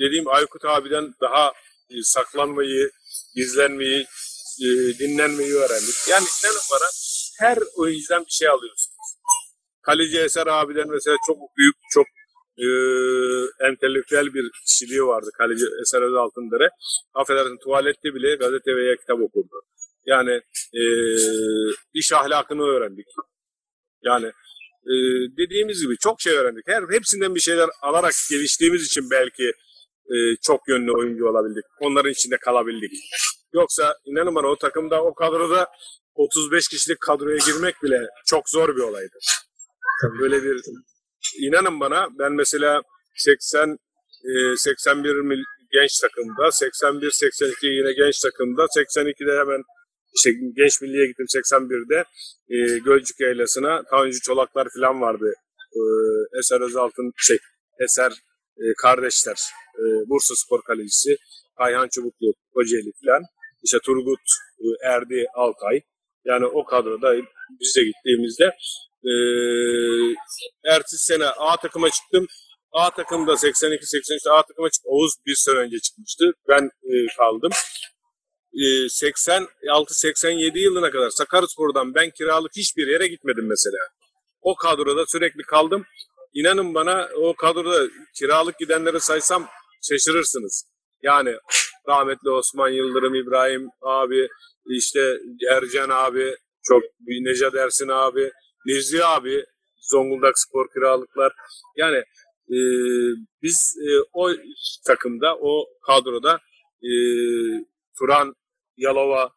dediğim Aykut abiden daha e, saklanmayı, gizlenmeyi, e, dinlenmeyi öğrendik. Yani inanın bana her oyuncudan bir şey alıyorsunuz. Kaleci Eser abiden mesela çok büyük, çok e, entelektüel bir kişiliği vardı Kaleci Eser Özaltındere. Affedersin tuvalette bile gazete veya kitap okurdu. Yani e, iş ahlakını öğrendik. Yani e, dediğimiz gibi çok şey öğrendik. Her hepsinden bir şeyler alarak geliştiğimiz için belki e, çok yönlü oyuncu olabildik. Onların içinde kalabildik. Yoksa inanın bana o takımda o kadroda 35 kişilik kadroya girmek bile çok zor bir olaydı. Böyle bir inanın bana ben mesela 80 e, 81 mil, genç takımda 81 82 yine genç takımda 82'de hemen işte genç milliye gittim 81'de e, Gölcük Yaylası'na Tanju Çolaklar falan vardı. E, Eser Özaltın şey Eser e, kardeşler e, Bursa Spor Kalecisi Ayhan Çubuklu Kocaeli falan işte Turgut e, Erdi Altay yani o kadroda biz de gittiğimizde e, ertesi sene A takıma çıktım. A takımda 82-83'te A takıma çıktı. Oğuz bir sene önce çıkmıştı. Ben e, kaldım. E, 86-87 yılına kadar Sakaryaspor'dan ben kiralık hiçbir yere gitmedim mesela. O kadroda sürekli kaldım. İnanın bana o kadroda kiralık gidenleri saysam şaşırırsınız. Yani rahmetli Osman Yıldırım, İbrahim abi, işte Ercan abi, çok Necat Ersin abi, Nezih abi, Zonguldak Spor Kiralıklar. Yani e, biz e, o takımda, o kadroda e, Turan, Yalova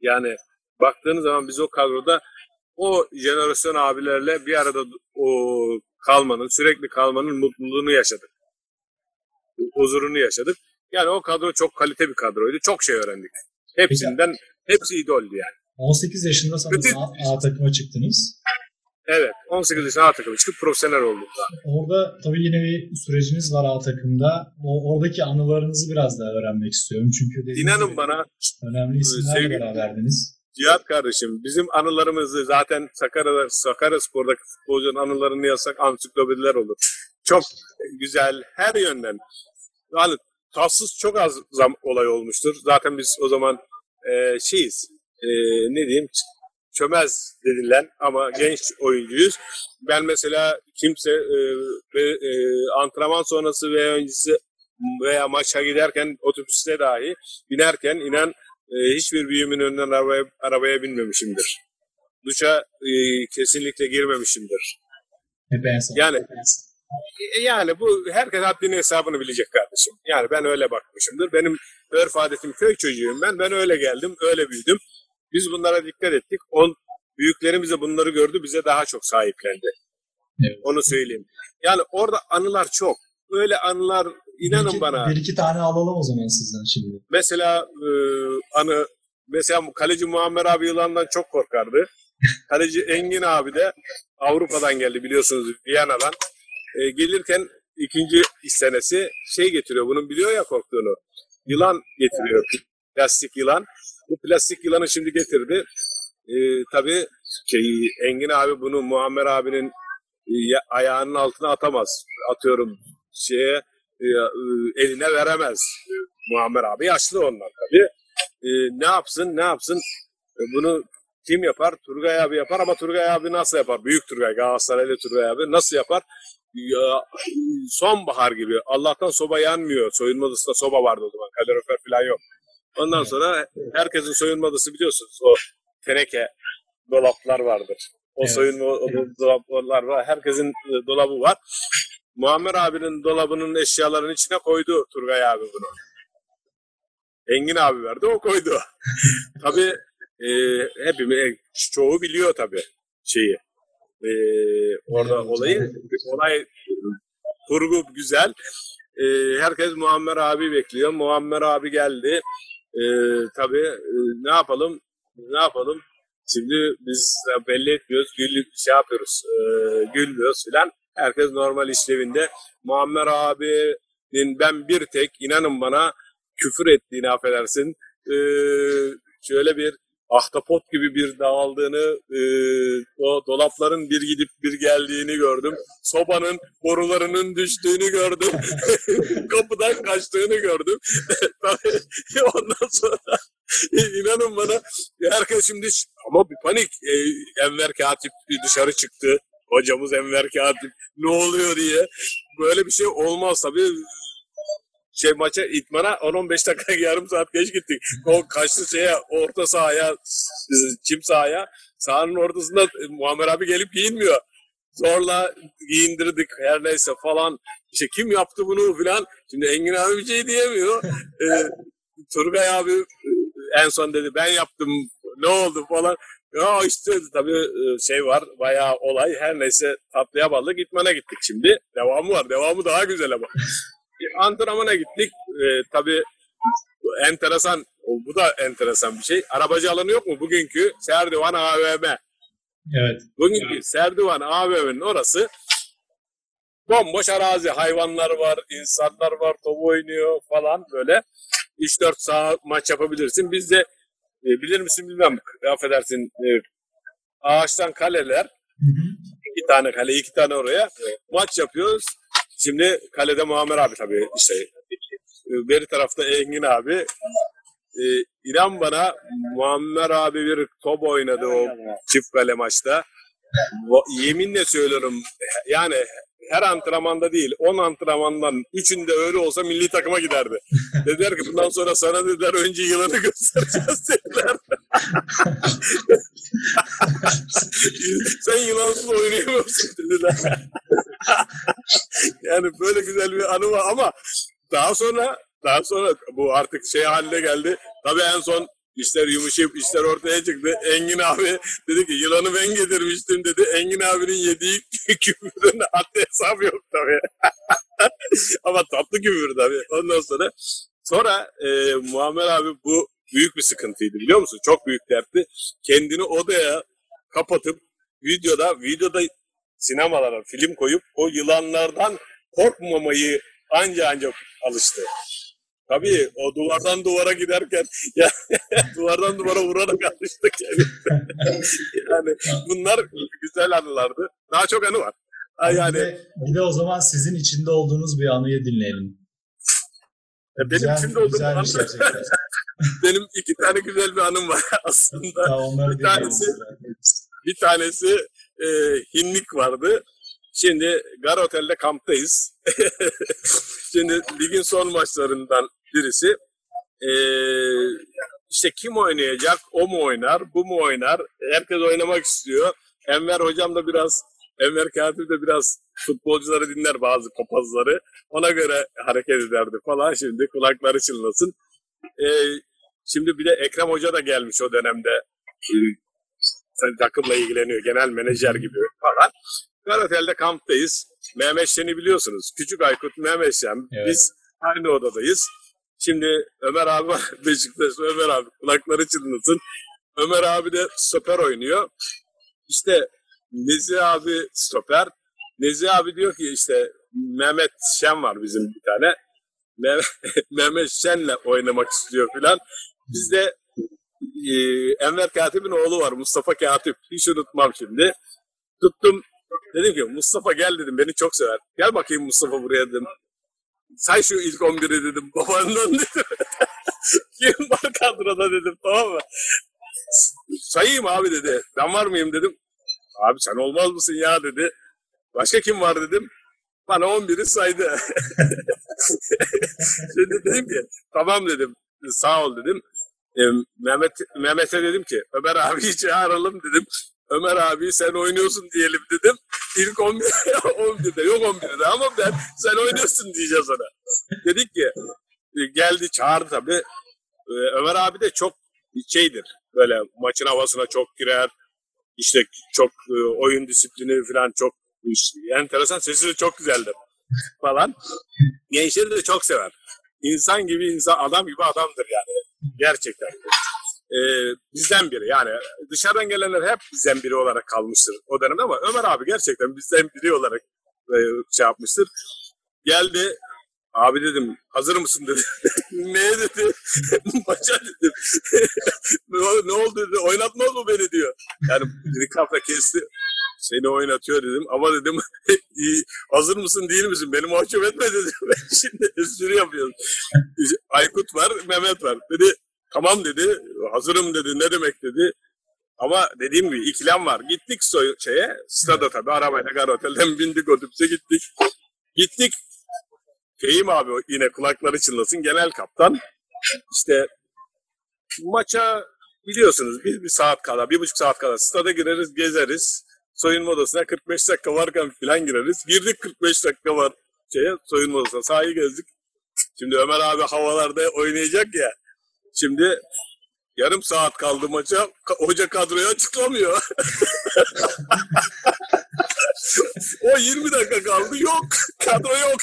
yani baktığınız zaman biz o kadroda o jenerasyon abilerle bir arada o kalmanın, sürekli kalmanın mutluluğunu yaşadık. Huzurunu yaşadık. Yani o kadro çok kalite bir kadroydu. Çok şey öğrendik. Hepsinden, hepsi idoldü yani. 18 yaşında sanırım A, A takıma çıktınız. Evet. 18 yaşında A takımı çıkıp profesyonel oldum. Daha. Orada tabii yine bir süreciniz var A takımda. O, oradaki anılarınızı biraz daha öğrenmek istiyorum. Çünkü İnanın gibi bana önemli isimlerle sevgili- beraberdiniz. Cihat kardeşim bizim anılarımızı zaten Sakarya, Sakarya Spor'daki futbolcunun anılarını yazsak ansiklopediler olur. Çok güzel her yönden. Yani tatsız çok az zam olay olmuştur. Zaten biz o zaman e, şeyiz e, ne diyeyim çömez dedilen ama genç oyuncuyuz. Ben mesela kimse e, e, antrenman sonrası veya öncesi veya maça giderken otobüste dahi binerken inan e, hiçbir büyüğümün önünden arabaya, arabaya binmemişimdir. Duşa e, kesinlikle girmemişimdir. Yani e, yani bu herkes haddinin hesabını bilecek kardeşim. Yani ben öyle bakmışımdır. Benim örf adetim köy çocuğuyum ben. Ben öyle geldim, öyle büyüdüm. Biz bunlara dikkat ettik. On, büyüklerimiz de bunları gördü, bize daha çok sahiplendi. Evet. Onu söyleyeyim. Yani orada anılar çok. Öyle anılar inanın bir iki, bana. Bir iki tane alalım o zaman sizden şimdi. Mesela e, anı mesela kaleci Muammer abi yılandan çok korkardı. Kaleci Engin abi de Avrupa'dan geldi biliyorsunuz Viyana'dan. E, gelirken ikinci senesi şey getiriyor. Bunun biliyor ya korktuğunu. Yılan getiriyor. Plastik yılan. Bu plastik yılanı şimdi getirdi. E, tabii şey, Engin abi bunu Muammer abinin e, ya- ayağının altına atamaz. Atıyorum şeye e, e, eline veremez. Muammer abi yaşlı onlar tabii. E, ne yapsın ne yapsın E, bunu kim yapar? Turgay abi yapar ama Turgay abi nasıl yapar? Büyük Turgay, Galatasaraylı Turgay abi nasıl yapar? Ya, sonbahar gibi. Allah'tan soba yanmıyor. Soyunma odasında soba vardı o zaman. Kalorifer falan yok. Ondan sonra herkesin soyunma odası biliyorsunuz. O teneke dolaplar vardır. O Evet. soyunma dolaplar var. Herkesin e, dolabı var. Muammer abinin dolabının eşyalarının içine koydu Turgay abi bunu. Engin abi verdi o koydu. tabii e, hepimiz çoğu biliyor tabii şeyi. E, orada olayı olay kurgu güzel. E, herkes Muammer abi bekliyor. Muammer abi geldi. E, tabii e, ne yapalım? Ne yapalım? Şimdi biz belli etmiyoruz, gül şey yapıyoruz, e, gülmüyoruz filan. Herkes normal işlevinde. Muammer abinin ben bir tek inanın bana küfür ettiğini affedersin. E, şöyle bir ahtapot gibi bir dağıldığını, e, o dolapların bir gidip bir geldiğini gördüm. Sobanın borularının düştüğünü gördüm. Kapıdan kaçtığını gördüm. Ondan sonra inanın bana herkes şimdi ama bir panik. E, Enver Katip dışarı çıktı. Hocamız Enver Katip ne oluyor diye. Böyle bir şey olmaz tabii. Şey maça itmana 10-15 dakika yarım saat geç gittik. O kaçtı şeye orta sahaya çim sahaya sahanın ortasında e, Muammer abi gelip giyinmiyor. Zorla giyindirdik her neyse falan. İşte kim yaptı bunu filan. Şimdi Engin abi bir şey diyemiyor. Ee, Turgay abi e, en son dedi ben yaptım ne oldu falan. Ya işte tabii e, şey var bayağı olay her neyse tatlıya ballı gitmene gittik şimdi. Devamı var devamı daha güzel ama. Antrenmana gittik e, tabii enteresan bu da enteresan bir şey. Arabacı alanı yok mu bugünkü Serdivan AVM? Evet. Bugünkü Serdivan AVM'nin orası bomboş arazi. Hayvanlar var, insanlar var, top oynuyor falan böyle. 3-4 saat maç yapabilirsin. Biz de e, bilir misin bilmem affedersin e, ağaçtan kaleler Hı hı. iki tane kale iki tane oraya maç yapıyoruz. Şimdi kalede Muammer abi tabii işte e, beri tarafta Engin abi. E, inan bana Muammer abi bir top oynadı o çift kale maçta. Yeminle söylüyorum yani her antrenmanda değil 10 antrenmandan üçünde öyle olsa milli takıma giderdi. Dediler ki bundan sonra sana dediler önce yılanı göstereceğiz dediler. Sen yılansız oynayamıyorsun dediler. yani böyle güzel bir anı var ama daha sonra daha sonra bu artık şey haline geldi. Tabii en son işler yumuşayıp işler ortaya çıktı. Engin abi dedi ki yılanı ben getirmiştim dedi. Engin abinin yediği küfürün haddi hesabı yok tabii. Ama tatlı küfür tabii. Ondan sonra sonra e, Muammer abi bu büyük bir sıkıntıydı biliyor musun? Çok büyük dertti. Kendini odaya kapatıp videoda videoda sinemalara film koyup o yılanlardan korkmamayı anca anca alıştı. Tabii o duvardan duvara giderken ya duvardan duvara vurarak alıştık yani. yani bunlar güzel anılardı. Daha çok anı var. Ha, Bir Yani de, bir de o zaman sizin içinde olduğunuz bir anıyı dinleyelim. benim Güzel- şimdi olduğum anı, gerçekten. benim iki tane güzel bir anım var aslında. Tamam, Bir tanesi-. Bir tanesi e, hinlik vardı. Şimdi Gar Otel'de kamptayız. Şimdi ligin son maçlarından birisi. E, işte kim oynayacak? O mu oynar? Bu mu oynar? Herkes oynamak istiyor. Enver hocam da biraz Enver Katip de biraz futbolcuları dinler bazı papazları. Ona göre hareket ederdi falan. Şimdi kulakları çınlasın. E, şimdi bir de Ekrem Hoca da gelmiş o dönemde. Takımla ilgileniyor. Genel menajer gibi falan. Karatel'de kamptayız. Mehmet Şen'i biliyorsunuz. Küçük Aykut, Mehmet Şen. Evet. Biz aynı odadayız. Şimdi Ömer abi var. Ömer abi. Kulakları çınlasın. Ömer abi de stoper oynuyor. İşte Nezi abi stoper. Nezi abi diyor ki işte Mehmet Şen var bizim bir tane. Mehmet, Şen'le oynamak istiyor filan. Biz de e, Enver Katip'in oğlu var Mustafa Katip. Hiç unutmam şimdi. Tuttum. Dedim ki Mustafa gel dedim beni çok sever. Gel bakayım Mustafa buraya dedim. Say şu ilk 11'i dedim babandan dedim. Kim var kadroda dedim tamam mı? Sayayım abi dedi. Ben var mıyım dedim. Abi sen olmaz mısın ya dedi. Başka kim var dedim. Bana 11'i saydı. Şimdi dedim ki tamam dedim. Sağ ol dedim. Mehmet Mehmet'e dedim ki Ömer abiyi çağıralım dedim. Ömer abi sen oynuyorsun diyelim dedim. İlk 11 11'de yok 11'de ama ben sen oynuyorsun diyeceğiz ona. Dedik ki e, geldi çağırdı tabii. E, Ömer abi de çok şeydir. Böyle maçın havasına çok girer. İşte çok e, oyun disiplini falan çok enteresan. Sesi de çok güzeldir falan. Gençleri de çok sever. İnsan gibi insan, adam gibi adamdır yani. Gerçekten. Ee, bizden biri yani dışarıdan gelenler hep bizden biri olarak kalmıştır o dönemde ama Ömer abi gerçekten bizden biri olarak e, şey yapmıştır. Geldi abi dedim hazır mısın dedi. ne dedi? Maça dedim. ne, ne oldu dedi. Oynatmaz mı beni diyor. Yani bir hafta kesti. Seni oynatıyor dedim ama dedim "İyi, hazır mısın değil misin? Beni mahcup etme dedim. Ben şimdi espri yapıyorum. Aykut var, Mehmet var. Dedi tamam dedi. Hazırım dedi. Ne demek dedi. Ama dediğim gibi ikilem var. Gittik soy şeye, stada tabii arabayla Gar Otel'den bindik otobüse gittik. Gittik. Fehim abi yine kulakları çınlasın genel kaptan. İşte maça biliyorsunuz bir, bir saat kala, bir buçuk saat kala stada gireriz, gezeriz. Soyunma odasına 45 dakika varken falan gireriz. Girdik 45 dakika var şeye, soyunma odasına. Sahayı gezdik. Şimdi Ömer abi havalarda oynayacak ya. Şimdi Yarım saat kaldı maça. Hoca kadroyu açıklamıyor. o 20 dakika kaldı. Yok. Kadro yok.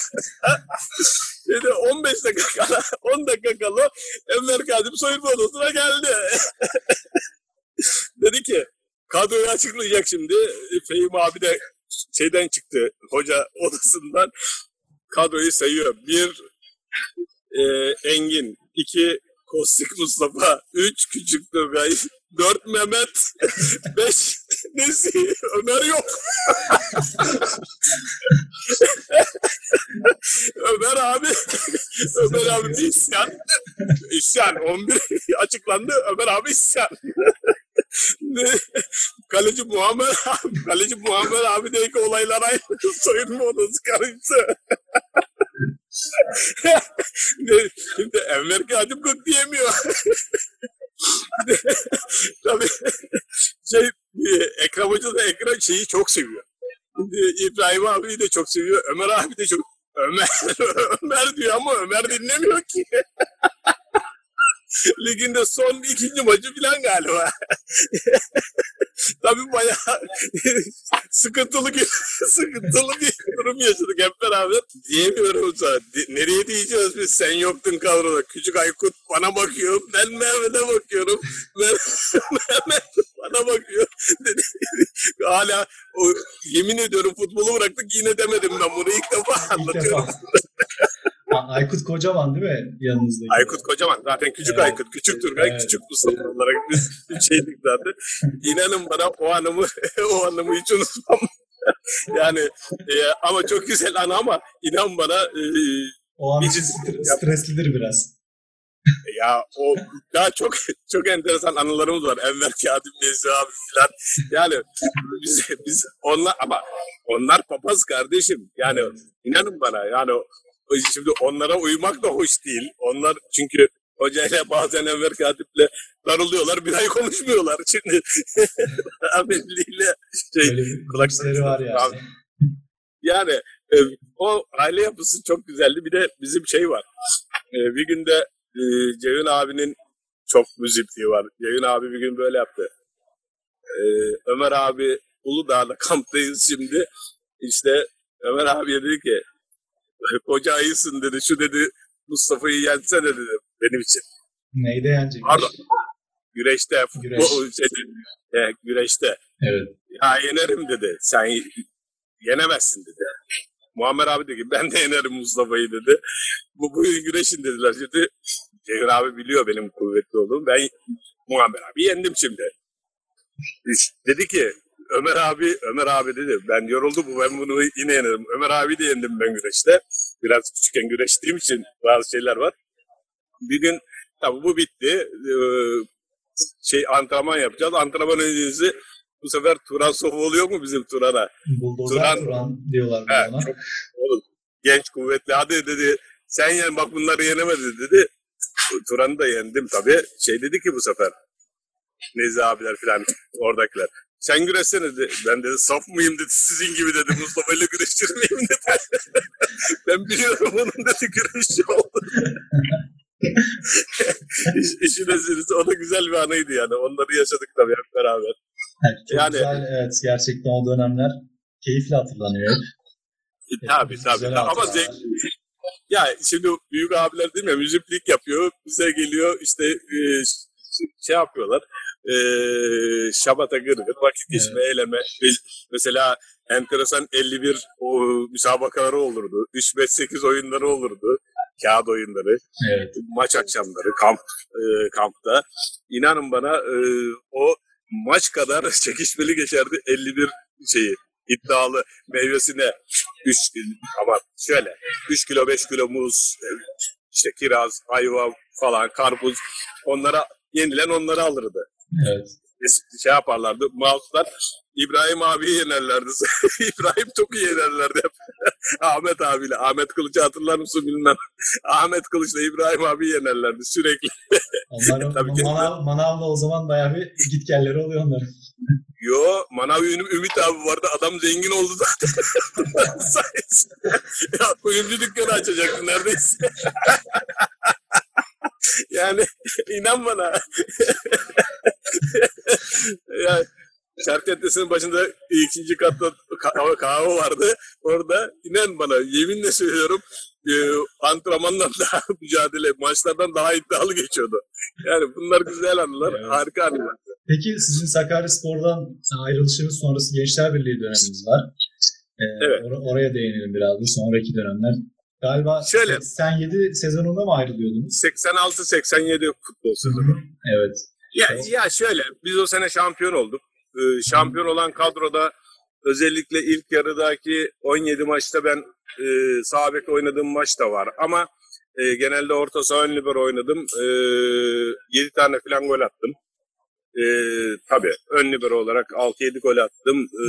Dedi 15 dakika kala, 10 dakika kala Enver Kadim soyunma odasına geldi. Dedi ki kadroyu açıklayacak şimdi. Fehim abi de şeyden çıktı hoca odasından kadroyu sayıyor. Bir e, Engin, iki Kostik Mustafa, üç Küçük Turgay, dört Mehmet, beş Nesi, Ömer yok. Ömer abi, Ömer abi bir isyan. İsyan, 11 açıklandı, Ömer abi isyan. Kaleci Muhammed abi, Kaleci Muhammed abi de ki olaylar aynı. Soyunma odası karıştı. Şimdi Enver Kadim gık diyemiyor. Tabii şey, Ekrem Hoca da Ekrem şeyi çok seviyor. Şimdi İbrahim abi de çok seviyor. Ömer abi de çok Ömer, Ömer diyor ama Ömer dinlemiyor ki. Liginde son ikinci maçı falan galiba. Tabii bayağı sıkıntılı bir, sıkıntılı bir durum yaşadık hep beraber. Diyemiyorum sana. Nereye diyeceğiz biz? Sen yoktun kadroda. Küçük Aykut bana bakıyor. Ben Mehmet'e bakıyorum. Mehmet bana bakıyor. Hala o, yemin ediyorum futbolu bıraktık yine demedim ben bunu ilk defa anlatıyorum. Aykut Kocaman değil mi yanınızdaki? Aykut kocaman. Zaten küçük Evet. Aykut, küçük Turgay, Evet. küçük Mustafa olarak biz şeydik zaten. İnanın bana o anımı, o anımı hiç unutmam. yani e, ama çok güzel anı ama inan bana e, O an için stre- streslidir biraz. ya o daha çok çok enteresan anılarımız var. Enver Kadim Mezi abi falan. Yani biz, biz onlar ama onlar papaz kardeşim. Yani inanın bana yani şimdi onlara uymak da hoş değil. Onlar çünkü hocayla bazen Enver Katip'le darılıyorlar. Bir ay konuşmuyorlar. Şimdi rahmetliyle şey, Böyle bir kulak kursları var yani. yani e, o aile yapısı çok güzeldi. Bir de bizim şey var. E, bir günde e, Ceyhun abinin çok müziği var. Ceyhun abi bir gün böyle yaptı. E, Ömer abi Uludağ'da kamptayız şimdi. İşte Ömer abiye dedi ki koca ayısın dedi. Şu dedi Mustafa'yı yensene dedi benim için. Neyde yenecek? Pardon. Güreşte, Güreş. futbol, şey, e, güreşte. Evet. Ya yenerim dedi. Sen yenemezsin dedi. Muammer abi dedi ki ben de yenerim Mustafa'yı dedi. Bu bugün güreşin dediler. Şimdi Ceyhun abi biliyor benim kuvvetli olduğumu. Ben Muammer abi yendim şimdi. Dedi ki Ömer abi, Ömer abi dedi ben yoruldu bu ben bunu yine yenerim. Ömer abi de yendim ben güreşte. Biraz küçükken güreştiğim için bazı şeyler var. Bir gün tabii bu bitti. Ee, şey antrenman yapacağız. Antrenman öncesi bu sefer Turan Sofu oluyor mu bizim Turan'a? Buldozer Turan- Turan diyorlar He, ona. çok oğlum, genç kuvvetli hadi dedi sen yen bak bunları yenemedi dedi. Turan'ı da yendim tabii. Şey dedi ki bu sefer Nezi abiler falan oradakiler. Sen güreşsene dedi. Ben dedi saf mıyım dedi sizin gibi dedi. Mustafa ile güreşir miyim dedi. ben biliyorum onun dedi güreşçi oldu. İş, işin esirisi o da güzel bir anıydı yani. Onları yaşadık tabii hep beraber. Evet, çok Yani- güzel. Evet gerçekten o dönemler keyifle hatırlanıyor. hep. E, tabii tabii. Ama zevk, Ya şimdi büyük abiler değil mi müziklik yapıyor. Bize geliyor işte e, şey yapıyorlar. E, şabata gırgır, vakit geçme, eyleme. Biz- Mesela enteresan 51 o müsabakaları olurdu. 3-5-8 oyunları olurdu. Kağıt oyunları, Evet. maç akşamları, kamp e, kampta. İnanın bana e, o maç kadar çekişmeli geçerdi 51 şeyi iddialı meyvesine 3 ama şöyle 3 kilo 5 kilo muz e, işte kiraz, ayva falan karpuz onlara yenilen onları alırdı. Evet. Şey yaparlardı mouse'lar İbrahim abiyi yenerlerdi. İbrahim iyi yenerlerdi hep. Ahmet abiyle. Ahmet Kılıç'ı hatırlar mısın bilmem. Ahmet Kılıç'la İbrahim abi yenerlerdi sürekli. Onların Tabii ki. manav, manavla o zaman bayağı bir gitgelleri oluyor onların. Yo Manav Ümit abi vardı. Adam zengin oldu zaten. Ya kuyumcu dükkanı açacaktı neredeyse. yani inan bana. yani Şark Caddesi'nin başında ikinci katta kahve, kahve vardı. Orada inan bana yeminle söylüyorum e, antrenmandan daha mücadele, maçlardan daha iddialı geçiyordu. Yani bunlar güzel anılar, Evet. harika anılar. Peki sizin Sakaryaspor'dan ayrılışınız sonrası Gençler Birliği döneminiz var. Ee, Evet. or- oraya değinelim biraz da sonraki dönemler. Galiba Şöyle. 87 sezonunda mı ayrılıyordunuz? 86-87 futbol sezonu. Evet. Ya, ya şöyle, biz o sene şampiyon olduk. Ee, şampiyon olan kadroda özellikle ilk yarıdaki 17 maçta ben e, sağ bek oynadığım maç da var. Ama e, genelde orta saha ön libero oynadım. E, 7 tane falan gol attım. E, tabii ön libero olarak 6-7 gol attım. E,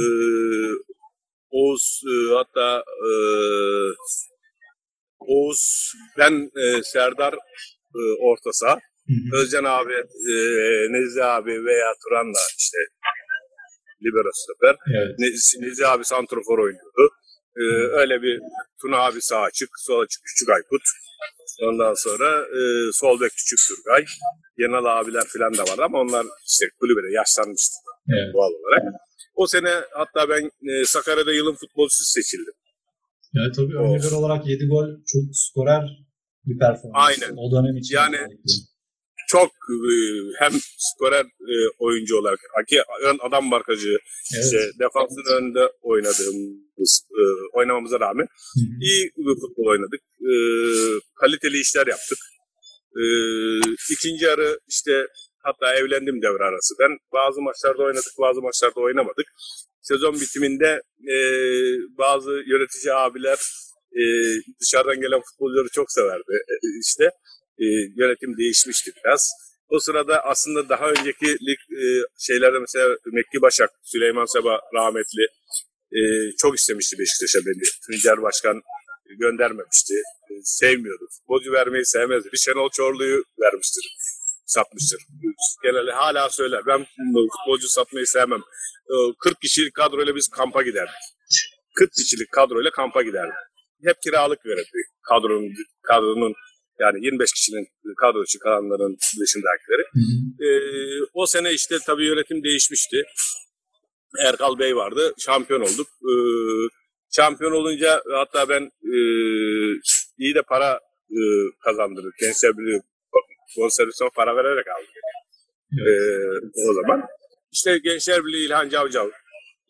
Oğuz e, hatta e, Oğuz, ben e, Serdar e, orta saha. Özcan abi, e, Nezih abi veya Turan'la işte libero stoper. Evet. Ne- Nezih abi santrofor oynuyordu. E, öyle bir Tuna abi sağ açık, sol açık Küçük Aykut. Ondan sonra e, sol bek Küçük Turgay. Yenal abiler falan da vardı ama onlar işte kulübede yaşlanmıştı Evet. doğal olarak. O sene hatta ben e, Sakarya'da yılın futbolcusu seçildim. Yani tabii Of. olarak 7 gol çok skorer bir performans. Aynen. O dönem için. Yani- özellikle. Çok e, hem skorer e, oyuncu olarak, ön adam markacı, Evet. İşte defansın önünde oynadığımız, e, oynamamıza rağmen iyi futbol oynadık. Kaliteli işler yaptık. İkinci yarı işte hatta evlendim devre arası. Ben bazı maçlarda oynadık, bazı maçlarda oynamadık. Sezon bitiminde bazı yönetici abiler e, dışarıdan gelen futbolcuları çok severdi. İşte e, yönetim değişmişti biraz. O sırada aslında daha önceki e, şeylerde mesela Mekki Başak, Süleyman Seba rahmetli e, çok istemişti Beşiktaş'a beni. Tuncer Başkan göndermemişti. E, sevmiyordu. Futbolcu vermeyi sevmezdi. Bir Şenol Çorlu'yu vermiştir. Satmıştır. Genelde hala söyler. Ben futbolcu satmayı sevmem. E, 40 kişilik kadroyla biz kampa giderdik. 40 kişilik kadroyla kampa giderdik. Hep kiralık verirdi kadronun, kadronun yani 25 kişinin kadro çıkaranların dışındakileri. Hı hı. Ee, o sene işte tabii yönetim değişmişti. Erkal Bey vardı. Şampiyon olduk. Ee, şampiyon olunca hatta ben e, iyi de para e, kazandırdık. Gençler Birliği bonservisine para vererek aldık. Ee, o zaman. İşte Gençler Birliği İlhan Cavcav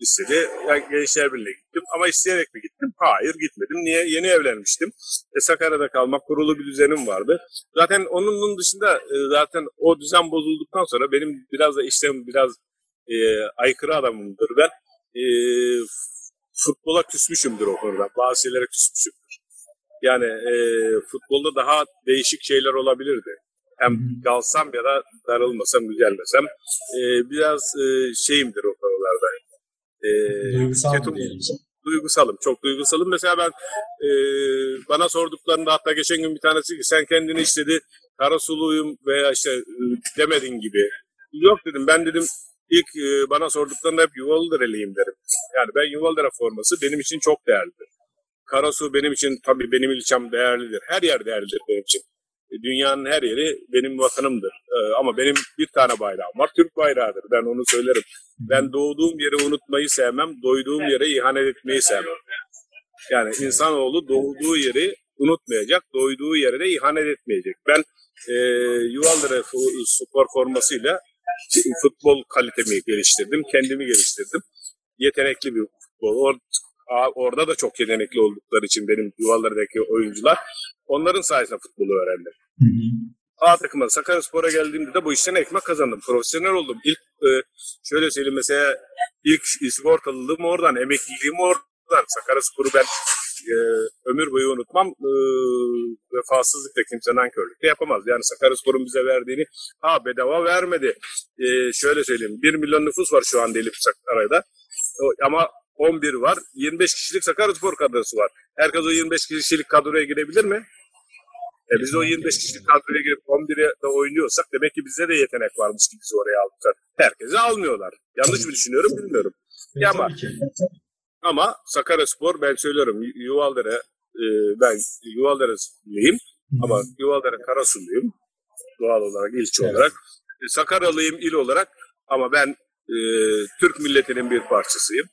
istedi. Yani Gençler Birliği'ne gittim. Ama isteyerek mi gittim? Hayır gitmedim. Niye? Yeni evlenmiştim. E, Sakarya'da kalmak, kurulu bir düzenim vardı. Zaten onun dışında e, zaten o düzen bozulduktan sonra benim biraz da işlem biraz e, aykırı adamımdır ben. E, futbola küsmüşümdür o konuda. Bazı şeylere küsmüşümdür. Yani e, futbolda daha değişik şeyler olabilirdi. Hem kalsam ya da darılmasam, güzelmesem. E, biraz e, şeyimdir o konularda. E, Duygusal ketum- duygusalım. Çok duygusalım. Mesela ben e, bana sorduklarında hatta geçen gün bir tanesi sen kendini istedi Karasuluyum veya işte e, demedin gibi. Yok dedim ben dedim ilk e, bana sorduklarında hep Yuvalıdereliyim derim. Yani ben Yuvalıdere forması benim için çok değerlidir. Karasu benim için tabii benim ilçem değerlidir. Her yer değerlidir benim için. E, Dünyanın her yeri benim vatanımdır. E, ama benim bir tane bayrağım var. Türk bayrağıdır. Ben onu söylerim. Ben doğduğum yeri unutmayı sevmem. Doyduğum yere ihanet etmeyi sevmem. Yani insanoğlu doğduğu yeri unutmayacak. Doyduğu yere de ihanet etmeyecek. Ben e, Yuvaldere fu- spor formasıyla futbol kalitemi geliştirdim. Kendimi geliştirdim. Yetenekli bir futbol. Or- orada da çok yetenekli oldukları için benim Yuvaldere'deki oyuncular onların sayesinde futbolu öğrendim. Hı hı. A takıma Sakaryaspor'a geldiğimde de bu işten ekmek kazandım. Profesyonel oldum. İlk e, şöyle söyleyeyim mesela ilk sigortalılığım oradan, emekliliğim oradan. Sakaryaspor'u ben e, ömür boyu unutmam. E, vefasızlık da kimse nankörlük de yapamaz. Yani Sakaryaspor'un bize verdiğini ha bedava vermedi. E, şöyle söyleyeyim 1 milyon nüfus var şu an Elif Sakarya'da. O- ama 11 var. 25 kişilik Sakaryaspor kadrosu var. Herkes o 25 kişilik kadroya girebilir mi? E biz o 25 kişilik kadroya girip 11'e de oynuyorsak demek ki bizde de yetenek varmış ki bizi oraya aldılar. Herkesi almıyorlar. Yanlış mı düşünüyorum bilmiyorum. E, Ya tabii ama-. Ama Sakaryaspor ben söylüyorum Yu- Yuvaldere e, ben Yuvaldere'liyim ama Yuvaldere Karasulluyum. doğal olarak ilçe Evet. olarak. E, Sakaryalıyım il olarak ama ben e, Türk milletinin bir parçasıyım.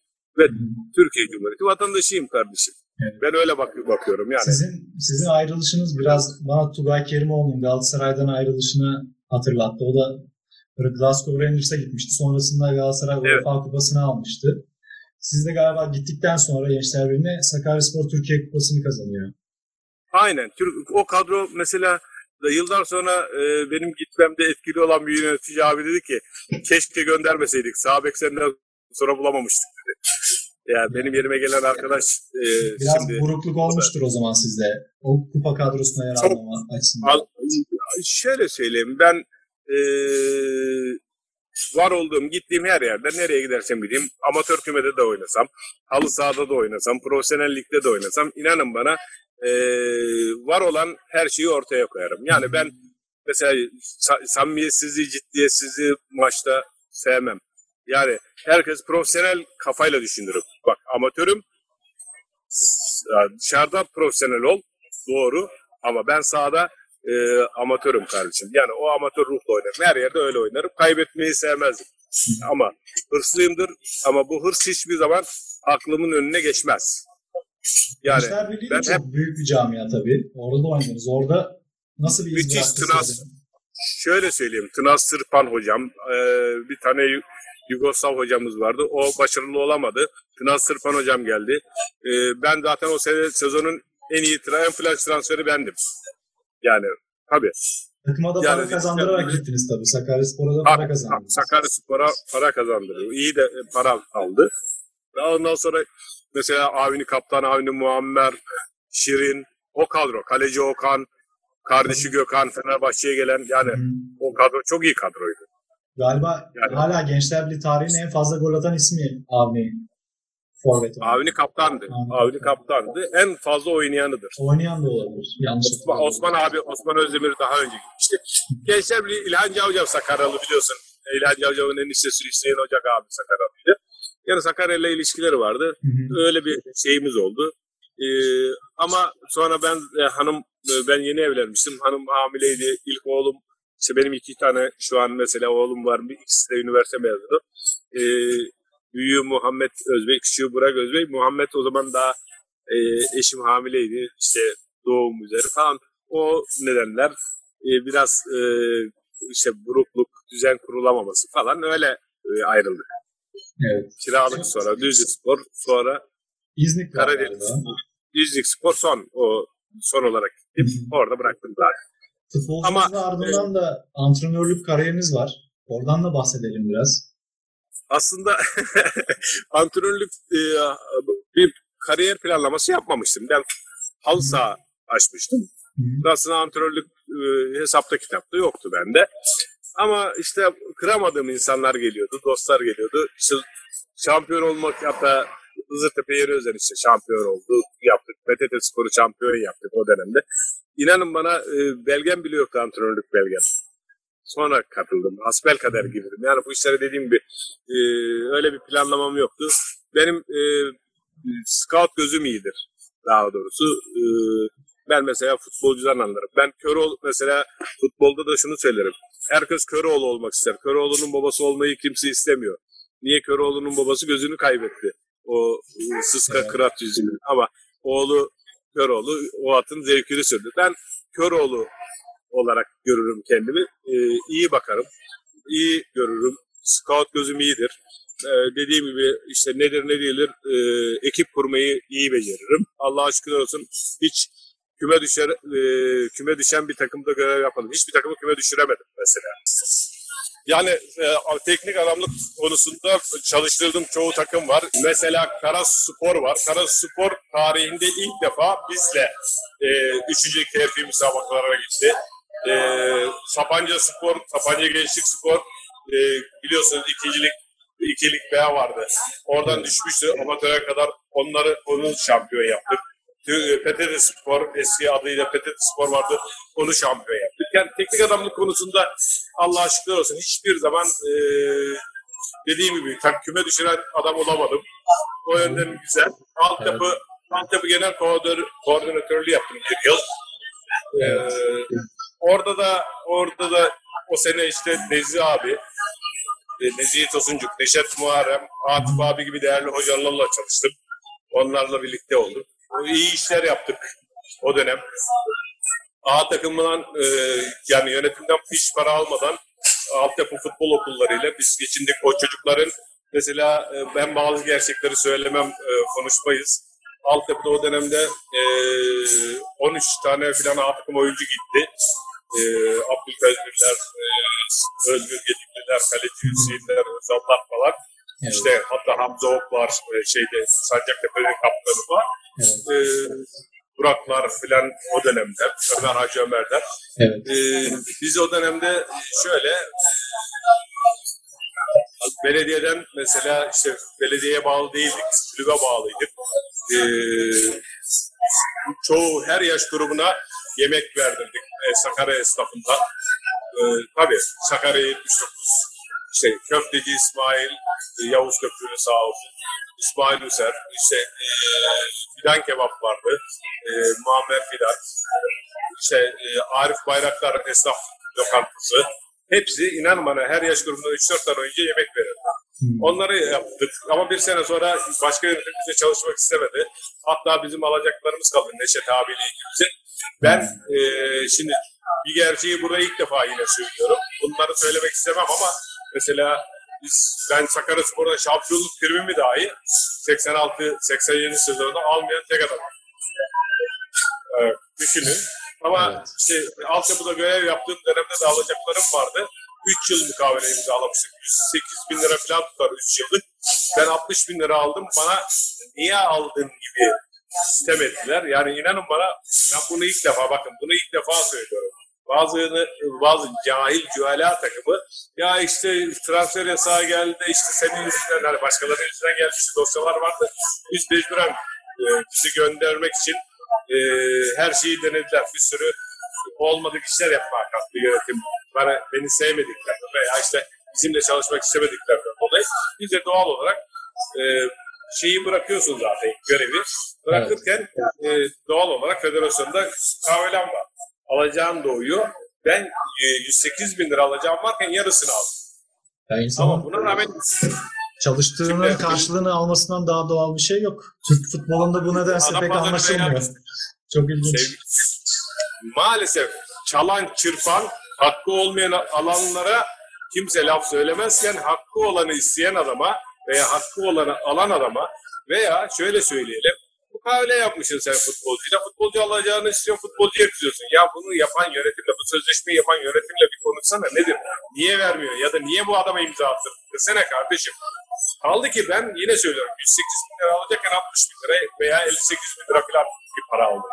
Türkiye Cumhuriyeti vatandaşıyım kardeşim. Evet. Ben öyle bak bakıyorum yani. Sizin sizin ayrılışınız biraz bana Tugay Kerimoğlu'nun Galatasaray'dan ayrılışını hatırlattı. O da Glasgow Rangers'a gitmişti. Sonrasında Galatasaray Evet. UEFA Kupası'nı almıştı. Siz de galiba gittikten sonra Gençler Birliği'ne Sakaryaspor Türkiye Kupası'nı kazanıyor. Aynen. O kadro mesela yıllar sonra e, benim gitmemde etkili olan bir yönetici abi dedi ki keşke göndermeseydik. Sağ bek senden sonra bulamamıştık dedi. Yani benim yerime gelen arkadaş e, Biraz şimdi burukluk olmuştur o zaman sizde. O kupa kadrosuna yer almama açısından. Şöyle söyleyeyim ben e, var olduğum gittiğim her yerde nereye gidersem gideyim amatör kümede de oynasam halı sahada da oynasam profesyonel ligde de oynasam inanın bana e, var olan her şeyi ortaya koyarım. Yani ben mesela sa- samimiyetsizliği ciddiyetsizliği maçta sevmem. Yani herkes profesyonel kafayla düşünürüm. Bak amatörüm dışarıda profesyonel ol doğru ama ben sahada e, amatörüm kardeşim. Yani o amatör ruhla oynarım. Her yerde öyle oynarım. Kaybetmeyi sevmezdim. Ama hırslıyımdır. Ama bu hırs hiçbir zaman aklımın önüne geçmez. Yani ben çok büyük bir camia tabii. Orada da oynadınız. Orada nasıl bir Müthiş Tınas. şöyle söyleyeyim. Tınaz Sırpan hocam, e, bir tane Yugoslav hocamız vardı. O başarılı olamadı. Tınaz Sırpan hocam geldi. E, ben zaten o sene sezonun en iyi en flash transferi bendim. Yani tabii. Takıma da Yani para kazandırarak gittiniz tabii. Sakaryaspor'a da para kazandınız. Sakarya Spor'a para kazandırıyor. İyi de e, para aldı. Daha ondan sonra mesela Avni Kaptan, Avni Muammer, Şirin, o kadro. Kaleci Okan, kardeşi Gökhan, Fenerbahçe'ye gelen yani Hı. o kadro çok iyi kadroydu. Galiba Yani- hala Gençler Birliği tarihinin en fazla gol atan ismi Avni. Forvet. Avni kaptandı. Avni Avni kaptandı. En fazla oynayanıdır. Oynayan da olabilir. Yanlış Osman. Osman abi, Osman Özdemir daha önce gitmişti. Gençler Birliği İlhan Cavcav Sakaryalı biliyorsun. İlhan Cavcav'ın eniştesi Hüseyin Ocak abi Sakaryalıydı. Yani Sakarya ile ilişkileri vardı. Hı hı. Öyle bir şeyimiz oldu. Ee, ama sonra ben e, hanım e, ben yeni evlenmiştim. Hanım hamileydi. İlk oğlum işte benim iki tane şu an mesela oğlum var. Bir ikisi de üniversite mezunu. Ee, büyüğü Muhammed Özbey, küçüğü Burak Özbey. Muhammed o zaman daha e, eşim hamileydi. İşte doğum üzeri falan. O nedenler e, biraz e, işte burukluk, düzen kurulamaması falan öyle e, ayrıldık. Evet. Kiralık sonra Düzce Spor, sonra İznik Karadeniz galiba. Düzlük Spor son o son olarak gittim. Orada bıraktım zaten. Futbolculuğun Ama- ardından da antrenörlük kariyeriniz var. Oradan da bahsedelim biraz. Aslında antrenörlük e, bir kariyer planlaması yapmamıştım. Ben halı saha açmıştım. Aslında antrenörlük e, hesapta kitapta yoktu bende. Ama işte kıramadığım insanlar geliyordu, dostlar geliyordu. İşte şampiyon olmak hatta Hızırtepe yeri özel işte şampiyon oldu, yaptık. PTT Spor'u şampiyon yaptık o dönemde. İnanın bana e, belgem bile yoktu antrenörlük belgem. Sonra katıldım. Asbel kader girdim. Yani bu işlere dediğim gibi e, öyle bir planlamam yoktu. Benim e, scout gözüm iyidir daha doğrusu. E, ben mesela futbolcudan anlarım. Ben Köroğlu mesela futbolda da şunu söylerim. Herkes Köroğlu olmak ister. Köroğlu'nun babası olmayı kimse istemiyor. Niye Köroğlu'nun babası gözünü kaybetti? O e, sıska kırat yüzünden. Ama oğlu Köroğlu o atın zevkini sürdü. Ben Köroğlu olarak görürüm kendimi. E, iyi bakarım. iyi görürüm. Scout gözüm iyidir. E, dediğim gibi işte nedir ne değildir e, ekip kurmayı iyi beceririm. Allah şükürler olsun hiç küme düşer e, küme düşen bir takımda görev yapmadım. Hiçbir takımı küme düşüremedim mesela. Yani e, teknik adamlık konusunda çalıştırdığım çoğu takım var. Mesela Karas Spor var. Karas Spor tarihinde ilk defa bizle e, üçüncü TFF müsabakalarına gitti. E, Sapanca Spor, Sapanca Gençlik Spor e, biliyorsunuz ikincilik ikilik B vardı. Oradan düşmüştü amatöre kadar onları onun şampiyon yaptık. Tü- PTT Spor eski adıyla PTT Spor vardı. Onu şampiyon yaptık. Yani teknik adamlık konusunda Allah'a şükürler olsun hiçbir zaman e, dediğim gibi küme düşüren adam olamadım. O yönden güzel. Altyapı, altyapı genel koordinatör, koordinatörlüğü yaptım bir yıl. E, orada da orada da o sene işte Nezi abi, e, Nezihe Tosuncuk, Neşet Muharrem, Atıf abi gibi değerli hocalarla çalıştım. Onlarla birlikte olduk. İyi işler yaptık o dönem. A takımından e, yani yönetimden hiç para almadan altyapı futbol okullarıyla biz geçindik. O çocukların mesela e, ben bazı gerçekleri söylemem e, konuşmayız. Altyapıda o dönemde e, 13 tane falan A takım oyuncu gitti. E, Abdülkadirler, e, Özgür Gedigliler, Kaleci Hüseyinler, Özallar falan. Evet. İşte hatta Hamza Ok var, e, şeyde Sancaktepe'nin kaptanı var. Evet. E, Buraklar filan o dönemde, Ömer Hacı Ömer'ler. Evet. E, biz o dönemde şöyle belediyeden mesela işte belediyeye bağlı değildik, kulübe bağlıydık. E, çoğu her yaş grubuna yemek verdirdik e, Sakarya esnafında. E, tabii Sakarya 79 işte Köfteci İsmail, e, Yavuz Köprülü sağ olsun, İsmail Üser, işte e, Fidan Kebap vardı, e, Muammer Fidan, işte e, Arif Bayraktar esnaf lokantası. Hepsi inan bana her yaş grubunda 3-4 tane önce yemek verirdi. Hmm. Onları yaptık ama bir sene sonra başka yönetim bize çalışmak istemedi. Hatta bizim alacaklarımız kaldı Neşet abiyle ilgili. Ben e, şimdi bir gerçeği burada ilk defa yine söylüyorum. Bunları söylemek istemem ama mesela biz, ben Sakaryaspor'da şampiyonluk primimi dahi 86-87 sezonunda almayan tek adam. Evet, düşünün. Ama Evet. işte altyapıda görev yaptığım dönemde de alacaklarım vardı. 3 yıl mukavele imzalamıştık. 108 bin lira falan tutar 3 yıllık. Ben 60 bin lira aldım. Bana niye aldın gibi sistem ettiler. Yani inanın bana ben bunu ilk defa bakın bunu ilk defa söylüyorum. Bazı bazı cahil cüela takımı ya işte transfer yasağı geldi işte senin yüzünden hani başkalarının yüzünden gelmiş dosyalar vardı. Biz mecburen e, bizi göndermek için e, her şeyi denediler. Bir sürü olmadık işler yapmaya kalktı yönetim. Bana, beni sevmediklerden veya işte bizimle çalışmak istemediklerden dolayı biz de doğal olarak e, şeyi bırakıyorsun zaten görevi. Bırakırken e, doğal olarak federasyonda kahvelem var. Alacağım doğuyor. Ben e, 108 bin lira alacağım varken yarısını aldım. Yani insanın Ama buna rağmen çalıştığının Şimdi- karşılığını almasından daha doğal bir şey yok. Türk futbolunda bu nedense pek anlaşılmıyor. Çok ilginç. sevgili- maalesef çalan, çırpan, hakkı olmayan alanlara kimse laf söylemezken hakkı olanı isteyen adama veya hakkı olanı alan adama veya şöyle söyleyelim mukavele yapmışsın sen futbolcuyla. Futbolcu alacağını istiyorsun, futbolcuya kızıyorsun. Ya bunu yapan yönetimle, bu sözleşmeyi yapan yönetimle bir konuşsana nedir? Niye vermiyor? Ya da niye bu adama imza attın? Desene kardeşim. Kaldı ki ben yine söylüyorum 108 bin lira alacakken 60 bin lira veya 58 bin lira falan bir para aldım.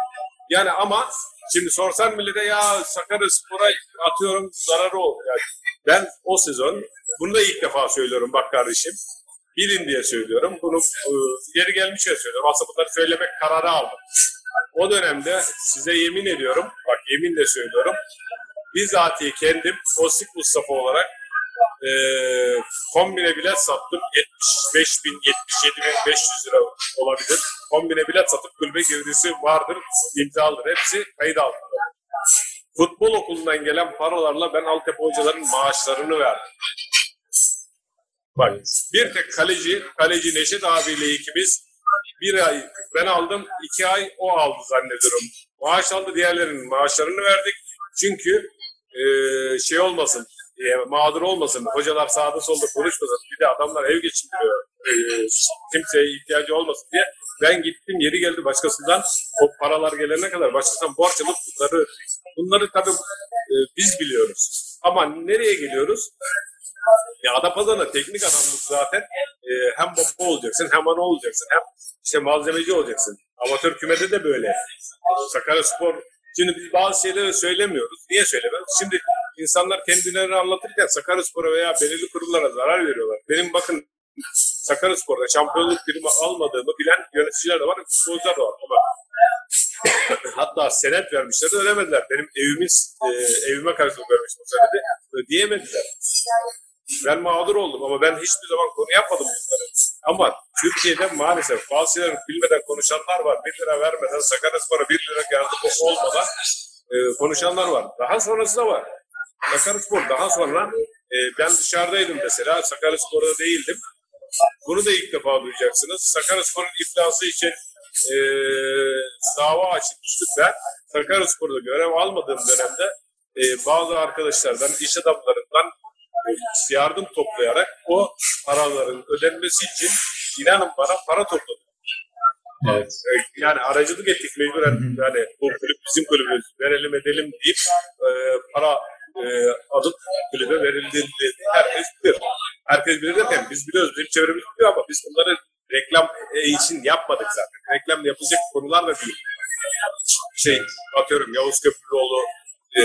Yani ama şimdi sorsan millete ya Sakaryaspor'a atıyorum zararı oldu. Yani ben o sezon bunu da ilk defa söylüyorum bak kardeşim. Bilin diye söylüyorum. Bunu e, yeri gelmiş ya söylüyorum. Aslında bunları söylemek kararı aldım. O dönemde size yemin ediyorum, bak yeminle söylüyorum. Bizatihi kendim Osik Mustafa olarak e, kombine bilet sattım. 75 bin, 77 bin 500 lira olabilir. Kombine bilet satıp kulübe girdisi vardır, imzalıdır. Hepsi kayıt altında. Futbol okulundan gelen paralarla ben altyapı hocaların maaşlarını verdim. Bak bir tek kaleci, kaleci Neşet abiyle ikimiz bir ay ben aldım, iki ay o aldı zannediyorum. Maaş aldı, diğerlerinin maaşlarını verdik. Çünkü eee, şey olmasın, e, mağdur olmasın, hocalar sağda solda konuşmasın, bir de adamlar ev geçindiriyor, eee, kimseye ihtiyacı olmasın diye. Ben gittim, yeri geldi başkasından, o paralar gelene kadar başkasından borç alıp bunları. Bunları tabii e, biz biliyoruz. Ama nereye geliyoruz? Ya Adapazarı'nda teknik adamlık zaten e, hem baba olacaksın hem ana olacaksın hem işte malzemeci olacaksın. Amatör kümede de böyle. Sakaryaspor Şimdi biz bazı şeyleri söylemiyoruz. Niye söylemiyoruz? Şimdi insanlar kendilerini anlatırken Sakaryaspor'a veya belirli kurumlara zarar veriyorlar. Benim bakın Sakaryaspor'da şampiyonluk primi almadığımı bilen yöneticiler de var, futbolcular da var. Ama hatta senet vermişler de ödemediler. Benim evimiz, e, evime karşılık vermiş bu senedi. Ödeyemediler. Ben mağdur oldum ama ben hiçbir zaman konu yapmadım bunları. Ama Türkiye'de maalesef bazı şeyleri bilmeden konuşanlar var. Bir lira vermeden Sakaryaspor'a bir lira yardımı olmadan e, konuşanlar var. Daha sonrası da var. Sakaryaspor daha sonra e, ben dışarıdaydım mesela. Sakaryaspor'da değildim. Bunu da ilk defa duyacaksınız. Sakaryaspor'un iflası için e, dava açmıştık ben. Sakaryaspor'da görev almadığım dönemde e, bazı arkadaşlardan, iş adamlarından yardım toplayarak o paraların ödenmesi için inanın bana para topladım. Evet. Yani aracılık ettik mecburen yani bu kulüp bizim kulübümüz verelim edelim deyip e, para e, alıp kulübe verildiğini herkes bilir. Herkes bilir derken biz biliyoruz, bizim çevremiz biliyor ama biz bunları reklam için yapmadık zaten. Reklam yapılacak konular da değil. Şey, atıyorum Yavuz Köprülüoğlu e,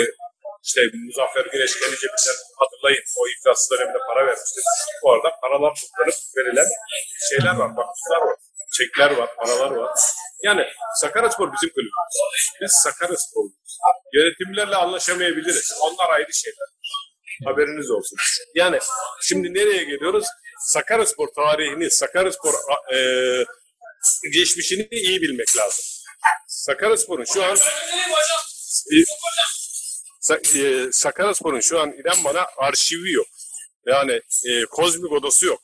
işte Muzaffer Güneş gelince bizden hatırlayın o iflas döneminde para vermişti. Bu arada paralar toplanıp verilen şeyler var, vakıflar var, çekler var, paralar var. Yani Sakaryaspor bizim kulübümüz. Biz Sakaryaspor'uz. Yönetimlerle anlaşamayabiliriz. Onlar ayrı şeyler. Haberiniz olsun. Yani şimdi nereye geliyoruz? Sakaryaspor tarihini, Sakaryaspor e, geçmişini iyi bilmek lazım. Sakaryaspor'un şu an Sakaryaspor'un şu an inan bana arşivi yok. Yani e, kozmik odası yok.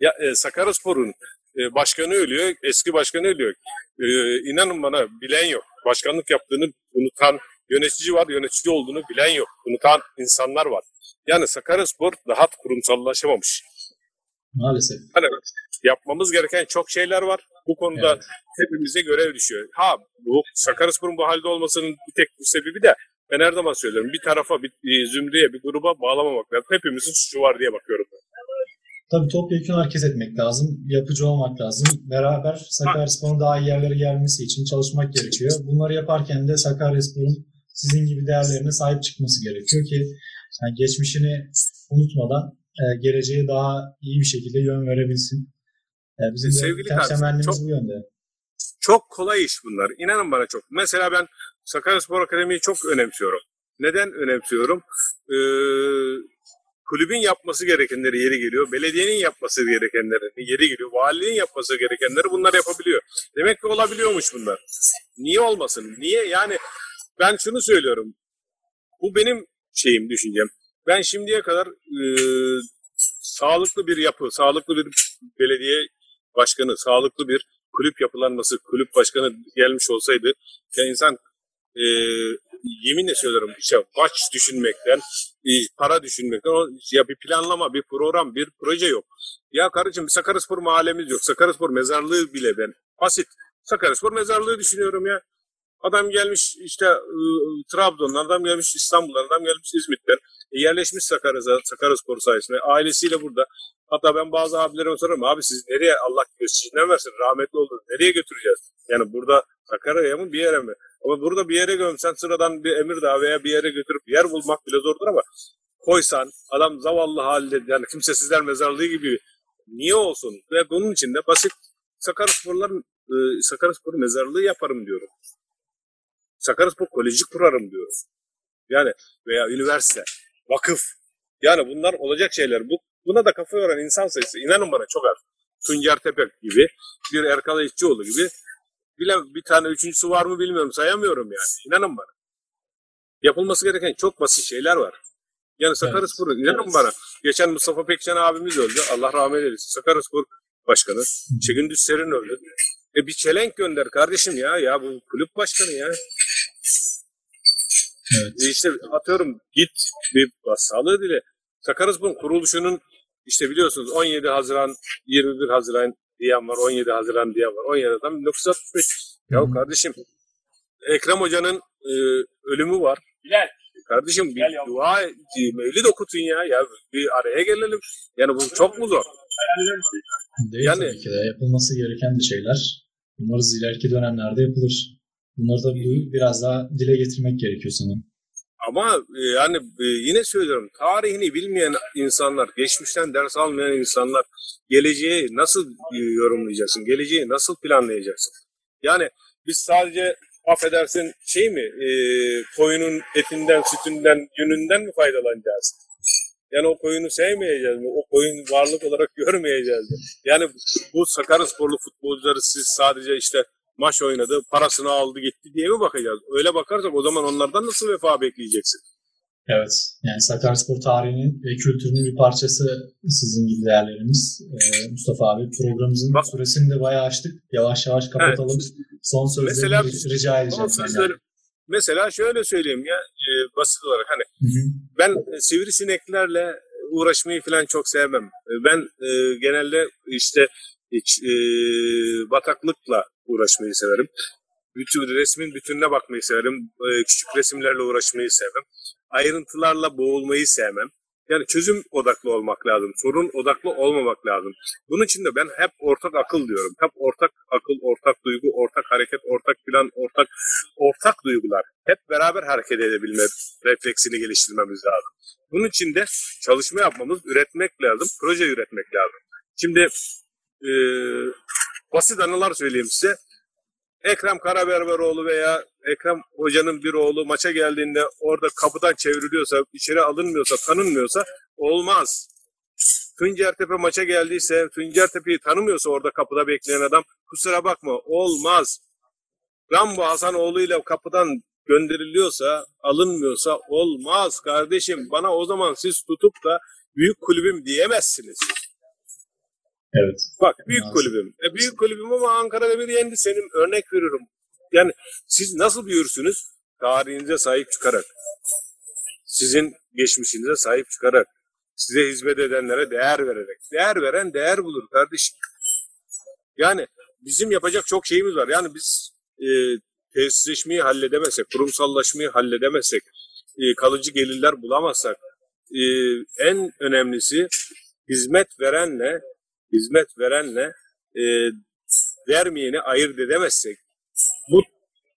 Ya e, Sakaryaspor'un e, başkanı ölüyor, eski başkanı ölüyor. E, inanın bana bilen yok. Başkanlık yaptığını unutan yönetici var, yönetici olduğunu bilen yok. Unutan insanlar var. Yani Sakaryaspor daha kurumsallaşamamış. Maalesef. Hani yapmamız gereken çok şeyler var. Bu konuda Evet. hepimize görev düşüyor. Ha bu Sakaryaspor'un bu halde olmasının bir tek bu sebebi de ben her zaman söylüyorum. Bir tarafa, bir, zümreye, bir gruba bağlamamak lazım. Hepimizin suçu var diye bakıyorum. ben. Tabii topyekun hareket etmek lazım. Yapıcı olmak lazım. Beraber Sakaryaspor'un daha iyi yerlere gelmesi için çalışmak gerekiyor. Bunları yaparken de Sakaryaspor'un sizin gibi değerlerine sahip çıkması gerekiyor ki yani geçmişini unutmadan e, geleceğe daha iyi bir şekilde yön verebilsin. E, bizim de Sevgili kardeşim, temennimiz bu yönde. Çok kolay iş bunlar. İnanın bana çok. Mesela ben Sakaryaspor Akademi'yi çok önemsiyorum. Neden önemsiyorum? Ee, kulübün yapması gerekenleri yeri geliyor. Belediyenin yapması gerekenleri yeri geliyor. Valiliğin yapması gerekenleri bunlar yapabiliyor. Demek ki olabiliyormuş bunlar. Niye olmasın? Niye? Yani ben şunu söylüyorum. Bu benim şeyim, düşüncem. Ben şimdiye kadar e, sağlıklı bir yapı, sağlıklı bir belediye başkanı, sağlıklı bir kulüp yapılanması, kulüp başkanı gelmiş olsaydı ya insan e, yeminle söylüyorum işte maç düşünmekten, para düşünmekten ya bir planlama, bir program, bir proje yok. Ya karıcığım Sakaryaspor mahallemiz yok. Sakaryaspor mezarlığı bile ben. Basit. Sakaryaspor mezarlığı düşünüyorum ya. Adam gelmiş işte e, Trabzon'dan, adam gelmiş İstanbul'dan, adam gelmiş İzmit'ten. E, yerleşmiş Sakarya, Sakaryaspor sayesinde. Ailesiyle burada. Hatta ben bazı abilerime sorarım. Abi siz nereye Allah gösterişinden versin rahmetli oldunuz. Nereye götüreceğiz? Yani burada Sakarya'ya mı bir yere mi? Ama burada bir yere gömsen sıradan bir Emirdağ veya bir yere götürüp yer bulmak bile zordur ama koysan adam zavallı halde yani kimsesizler mezarlığı gibi niye olsun? Ve bunun için de basit Sakaryasporların e, Sakaryaspor mezarlığı yaparım diyorum. Sakaryaspor Koleji kurarım diyorum. Yani veya üniversite, vakıf. Yani bunlar olacak şeyler. Bu, buna da kafa yoran insan sayısı inanın bana çok az. Tuncer Tepek gibi, bir Erkal İşçioğlu gibi. Bile bir tane üçüncüsü var mı bilmiyorum sayamıyorum yani. İnanın bana. Yapılması gereken çok basit şeyler var. Yani Sakaryaspor'un inanın bana. Geçen Mustafa Pekcan abimiz öldü. Allah rahmet eylesin. Sakaryaspor başkanı. Çekin Serin öldü. E bir çelenk gönder kardeşim ya. Ya bu kulüp başkanı ya. Evet. E işte atıyorum git bir sağlığı dile. Sakaryaspor'un kuruluşunun işte biliyorsunuz 17 Haziran 21 Haziran diyen var 17 Haziran diyen var 17 Haziran 1965. Ya kardeşim Ekrem Hoca'nın e, ölümü var. Bilal. Kardeşim bir yavrum. dua mevlid okutun ya. Ya bir araya gelelim. Yani bu çok mu zor? Değil Yani- tabii ki de. Yapılması gereken de şeyler. Umarız ileriki dönemlerde yapılır. Bunları da biraz daha dile getirmek gerekiyor sanırım. Ama e, yani e, yine söylüyorum tarihini bilmeyen insanlar, geçmişten ders almayan insanlar geleceği nasıl e, yorumlayacaksın? Geleceği nasıl planlayacaksın? Yani biz sadece affedersin şey mi e, koyunun etinden, sütünden, yününden mi faydalanacağız? Yani o koyunu sevmeyeceğiz mi? O koyun varlık olarak görmeyeceğiz mi? Yani bu Sakaryasporlu futbolcuları siz sadece işte maç oynadı, parasını aldı gitti diye mi bakacağız? Öyle bakarsak o zaman onlardan nasıl vefa bekleyeceksin? Evet. Yani Sakaryaspor tarihinin ve kültürünün bir parçası sizin gibi değerlerimiz. Ee, Mustafa abi programımızın Bak- süresini de bayağı açtık. Yavaş yavaş kapatalım. Son sözlerimi Mesela- ri- rica edeceğim. Son senden. sözleri- Mesela şöyle söyleyeyim ya e, basit olarak hani Hı hı. ben e, sivrisineklerle uğraşmayı falan çok sevmem. E, Ben e, genelde işte hiç, e, bataklıkla uğraşmayı severim. Bütün resmin bütününe bakmayı severim. E, küçük resimlerle uğraşmayı sevmem. Ayrıntılarla boğulmayı sevmem. Yani çözüm odaklı olmak lazım. Sorun odaklı olmamak lazım. Bunun için de ben hep ortak akıl diyorum. Hep ortak akıl, ortak duygu, ortak hareket, ortak plan, ortak ortak duygular. Hep beraber hareket edebilme refleksini geliştirmemiz lazım. Bunun için de çalışma yapmamız, üretmek lazım, proje üretmek lazım. Şimdi e, basit anılar söyleyeyim size. Ekrem Karaberberoğlu veya Ekrem Hoca'nın bir oğlu maça geldiğinde orada kapıdan çevriliyorsa, içeri alınmıyorsa, tanınmıyorsa olmaz. Tuncertepe maça geldiyse, Tuncertepe'yi tanımıyorsa orada kapıda bekleyen adam kusura bakma olmaz. Rambo Hasanoğlu ile kapıdan gönderiliyorsa, alınmıyorsa olmaz kardeşim. Bana o zaman siz tutup da büyük kulübüm diyemezsiniz. Evet. Bak büyük Lazım. kulübüm. E, büyük kulübüm ama Ankara'da bir yendi senin örnek veriyorum. Yani siz nasıl büyürsünüz? Tarihinize sahip çıkarak. Sizin geçmişinize sahip çıkarak. Size hizmet edenlere değer vererek. Değer veren değer bulur kardeşim. Yani bizim yapacak çok şeyimiz var. Yani biz e, tesisleşmeyi halledemezsek, kurumsallaşmayı halledemezsek, e, kalıcı gelirler bulamazsak, e, en önemlisi hizmet verenle hizmet verenle e, vermeyeni ayırt edemezsek bu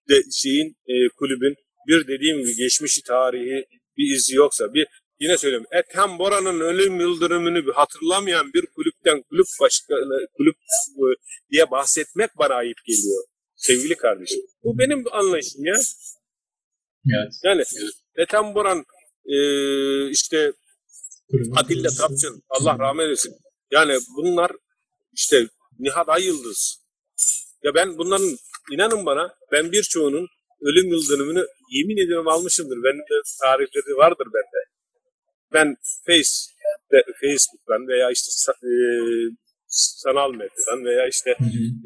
de, şeyin e, kulübün bir dediğim gibi geçmişi tarihi bir izi yoksa bir yine söyleyeyim Ethem Bora'nın ölüm yıldırımını bir hatırlamayan bir kulüpten kulüp başkanı kulüp e, diye bahsetmek bana ayıp geliyor sevgili kardeşim. Bu benim anlayışım ya. Evet. Yani Ethem Boran e, işte Atilla. Tapçın Allah rahmet eylesin. Yani bunlar işte Nihat Ayıldız. Ya ben bunların inanın bana ben birçoğunun ölüm yıldönümünü yemin ediyorum almışımdır. Benim de tarihleri vardır bende. Ben Face, de, Facebook'tan veya işte e, sanal medyadan veya işte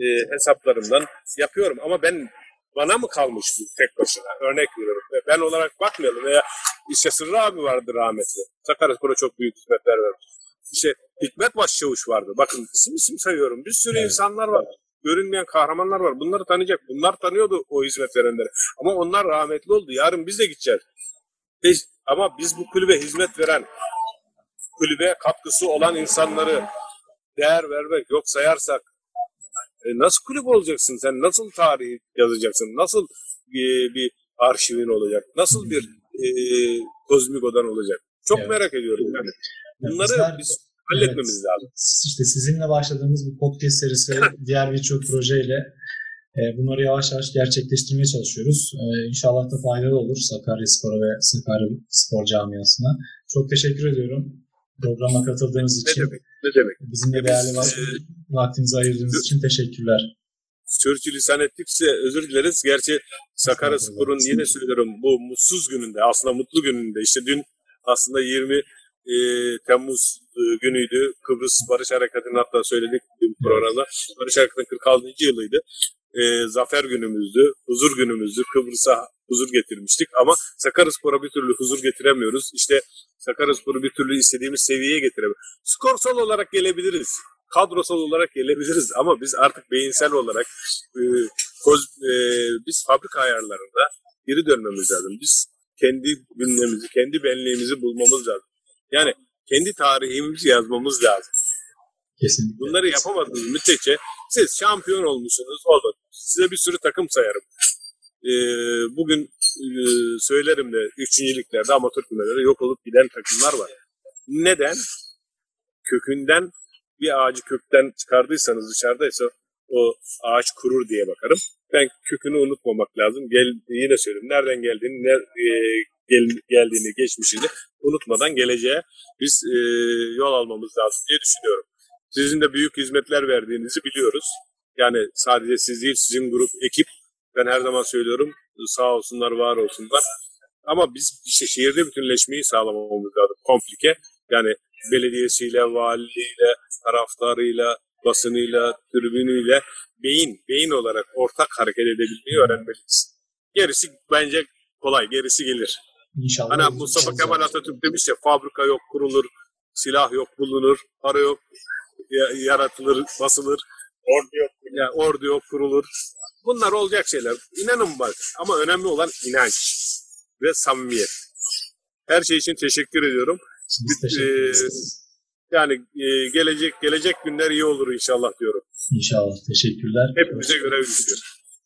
e, hesaplarımdan yapıyorum. Ama ben bana mı kalmış bu tek başına? Örnek veriyorum. Ve Ben olarak bakmayalım veya işte Sırrı abi vardı rahmetli. Sakaryaspor'a çok büyük hizmetler vermiş. İşte Hikmet Başçavuş vardı. Bakın isim isim sayıyorum. Bir sürü Evet. insanlar var. Görünmeyen kahramanlar var. Bunları tanıyacak. Bunlar tanıyordu o hizmet verenleri. Ama onlar rahmetli oldu. Yarın biz de gideceğiz. Biz- ama biz bu kulübe hizmet veren, kulübe katkısı olan insanları değer vermek yok sayarsak e, nasıl kulüp olacaksın sen? Nasıl tarih yazacaksın? Nasıl e, bir arşivin olacak? Nasıl bir e, kozmik odan olacak? Çok Evet. merak ediyorum yani. Bunları Bizler- biz halletmemiz lazım. işte sizinle başladığımız bu podcast serisi ve diğer birçok projeyle e, bunları yavaş yavaş gerçekleştirmeye çalışıyoruz. E, inşallah da faydalı olur Sakarya Spor'a ve Sakarya Spor camiasına. Çok teşekkür ediyorum programa katıldığınız Ne için. demek? Ne demek? Bizimle değerli vak- e, vaktinizi ayırdığınız için teşekkürler. Sürçülisan ettikse özür dileriz. Gerçi Sakarya Spor'un yine söylüyorum bu mutsuz gününde aslında mutlu gününde işte dün aslında 20 e, Temmuz e, günüydü. Kıbrıs Barış Harekatı'nın hatta söyledik dün programda. Barış Harekatı'nın 46. yılıydı. E, zafer günümüzdü, huzur günümüzdü. Kıbrıs'a huzur getirmiştik ama Sakaryaspor'a bir türlü huzur getiremiyoruz. İşte Sakaryaspor'u bir türlü istediğimiz seviyeye getiremiyoruz. Skorsal olarak gelebiliriz. Kadrosal olarak gelebiliriz ama biz artık beyinsel olarak e, koz- e, biz fabrika ayarlarında geri dönmemiz lazım. Biz kendi gündemimizi, kendi benliğimizi bulmamız lazım. Yani kendi tarihimizi yazmamız lazım. Kesinlikle. Bunları yapamadığınız müddetçe siz şampiyon olmuşsunuz, olmadınız. Size bir sürü takım sayarım. Ee, bugün e, söylerim de üçüncülüklerde, amatör kümmelerde yok olup giden takımlar var. Neden? Kökünden bir ağacı kökten çıkardıysanız dışarıdaysa o ağaç kurur diye bakarım. Ben kökünü unutmamak lazım. Gel, yine söyleyeyim. Nereden geldiğini, ne, e, gel- geldiğini, geçmişini unutmadan geleceğe biz e, yol almamız lazım diye düşünüyorum. Sizin de büyük hizmetler verdiğinizi biliyoruz. Yani sadece siz değil, sizin grup, ekip. Ben her zaman söylüyorum. Sağ olsunlar, var olsunlar. Ama biz işte şehirde bütünleşmeyi sağlamamız lazım. Komplike. Yani belediyesiyle, valiliğiyle, taraftarıyla, basınıyla, tribünüyle beyin, beyin olarak ortak hareket edebilmeyi öğrenmeliyiz. Gerisi bence kolay, gerisi gelir. İnşallah. Hani Mustafa Kemal Atatürk demiş ya fabrika yok kurulur, silah yok bulunur, para yok ya- yaratılır, basılır, ordu yok, ya, ordu yok kurulur. Bunlar olacak şeyler. İnanın bak ama önemli olan inanç ve samimiyet. Her şey için teşekkür ediyorum. Biz teşekkür Ee. Yani e, gelecek gelecek günler iyi olur inşallah diyorum. İnşallah. Teşekkürler. Hepimize görev düşüyor.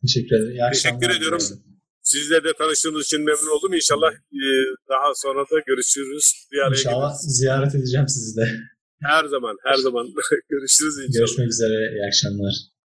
Teşekkür ederim. İyi Teşekkür ediyorum. diliyorum. Sizle de tanıştığımız için memnun oldum. İnşallah e, daha sonra da görüşürüz. Bir araya İnşallah geliriz. ziyaret edeceğim sizi de. Her zaman, her zaman görüşürüz inşallah. Görüşmek üzere. İyi akşamlar.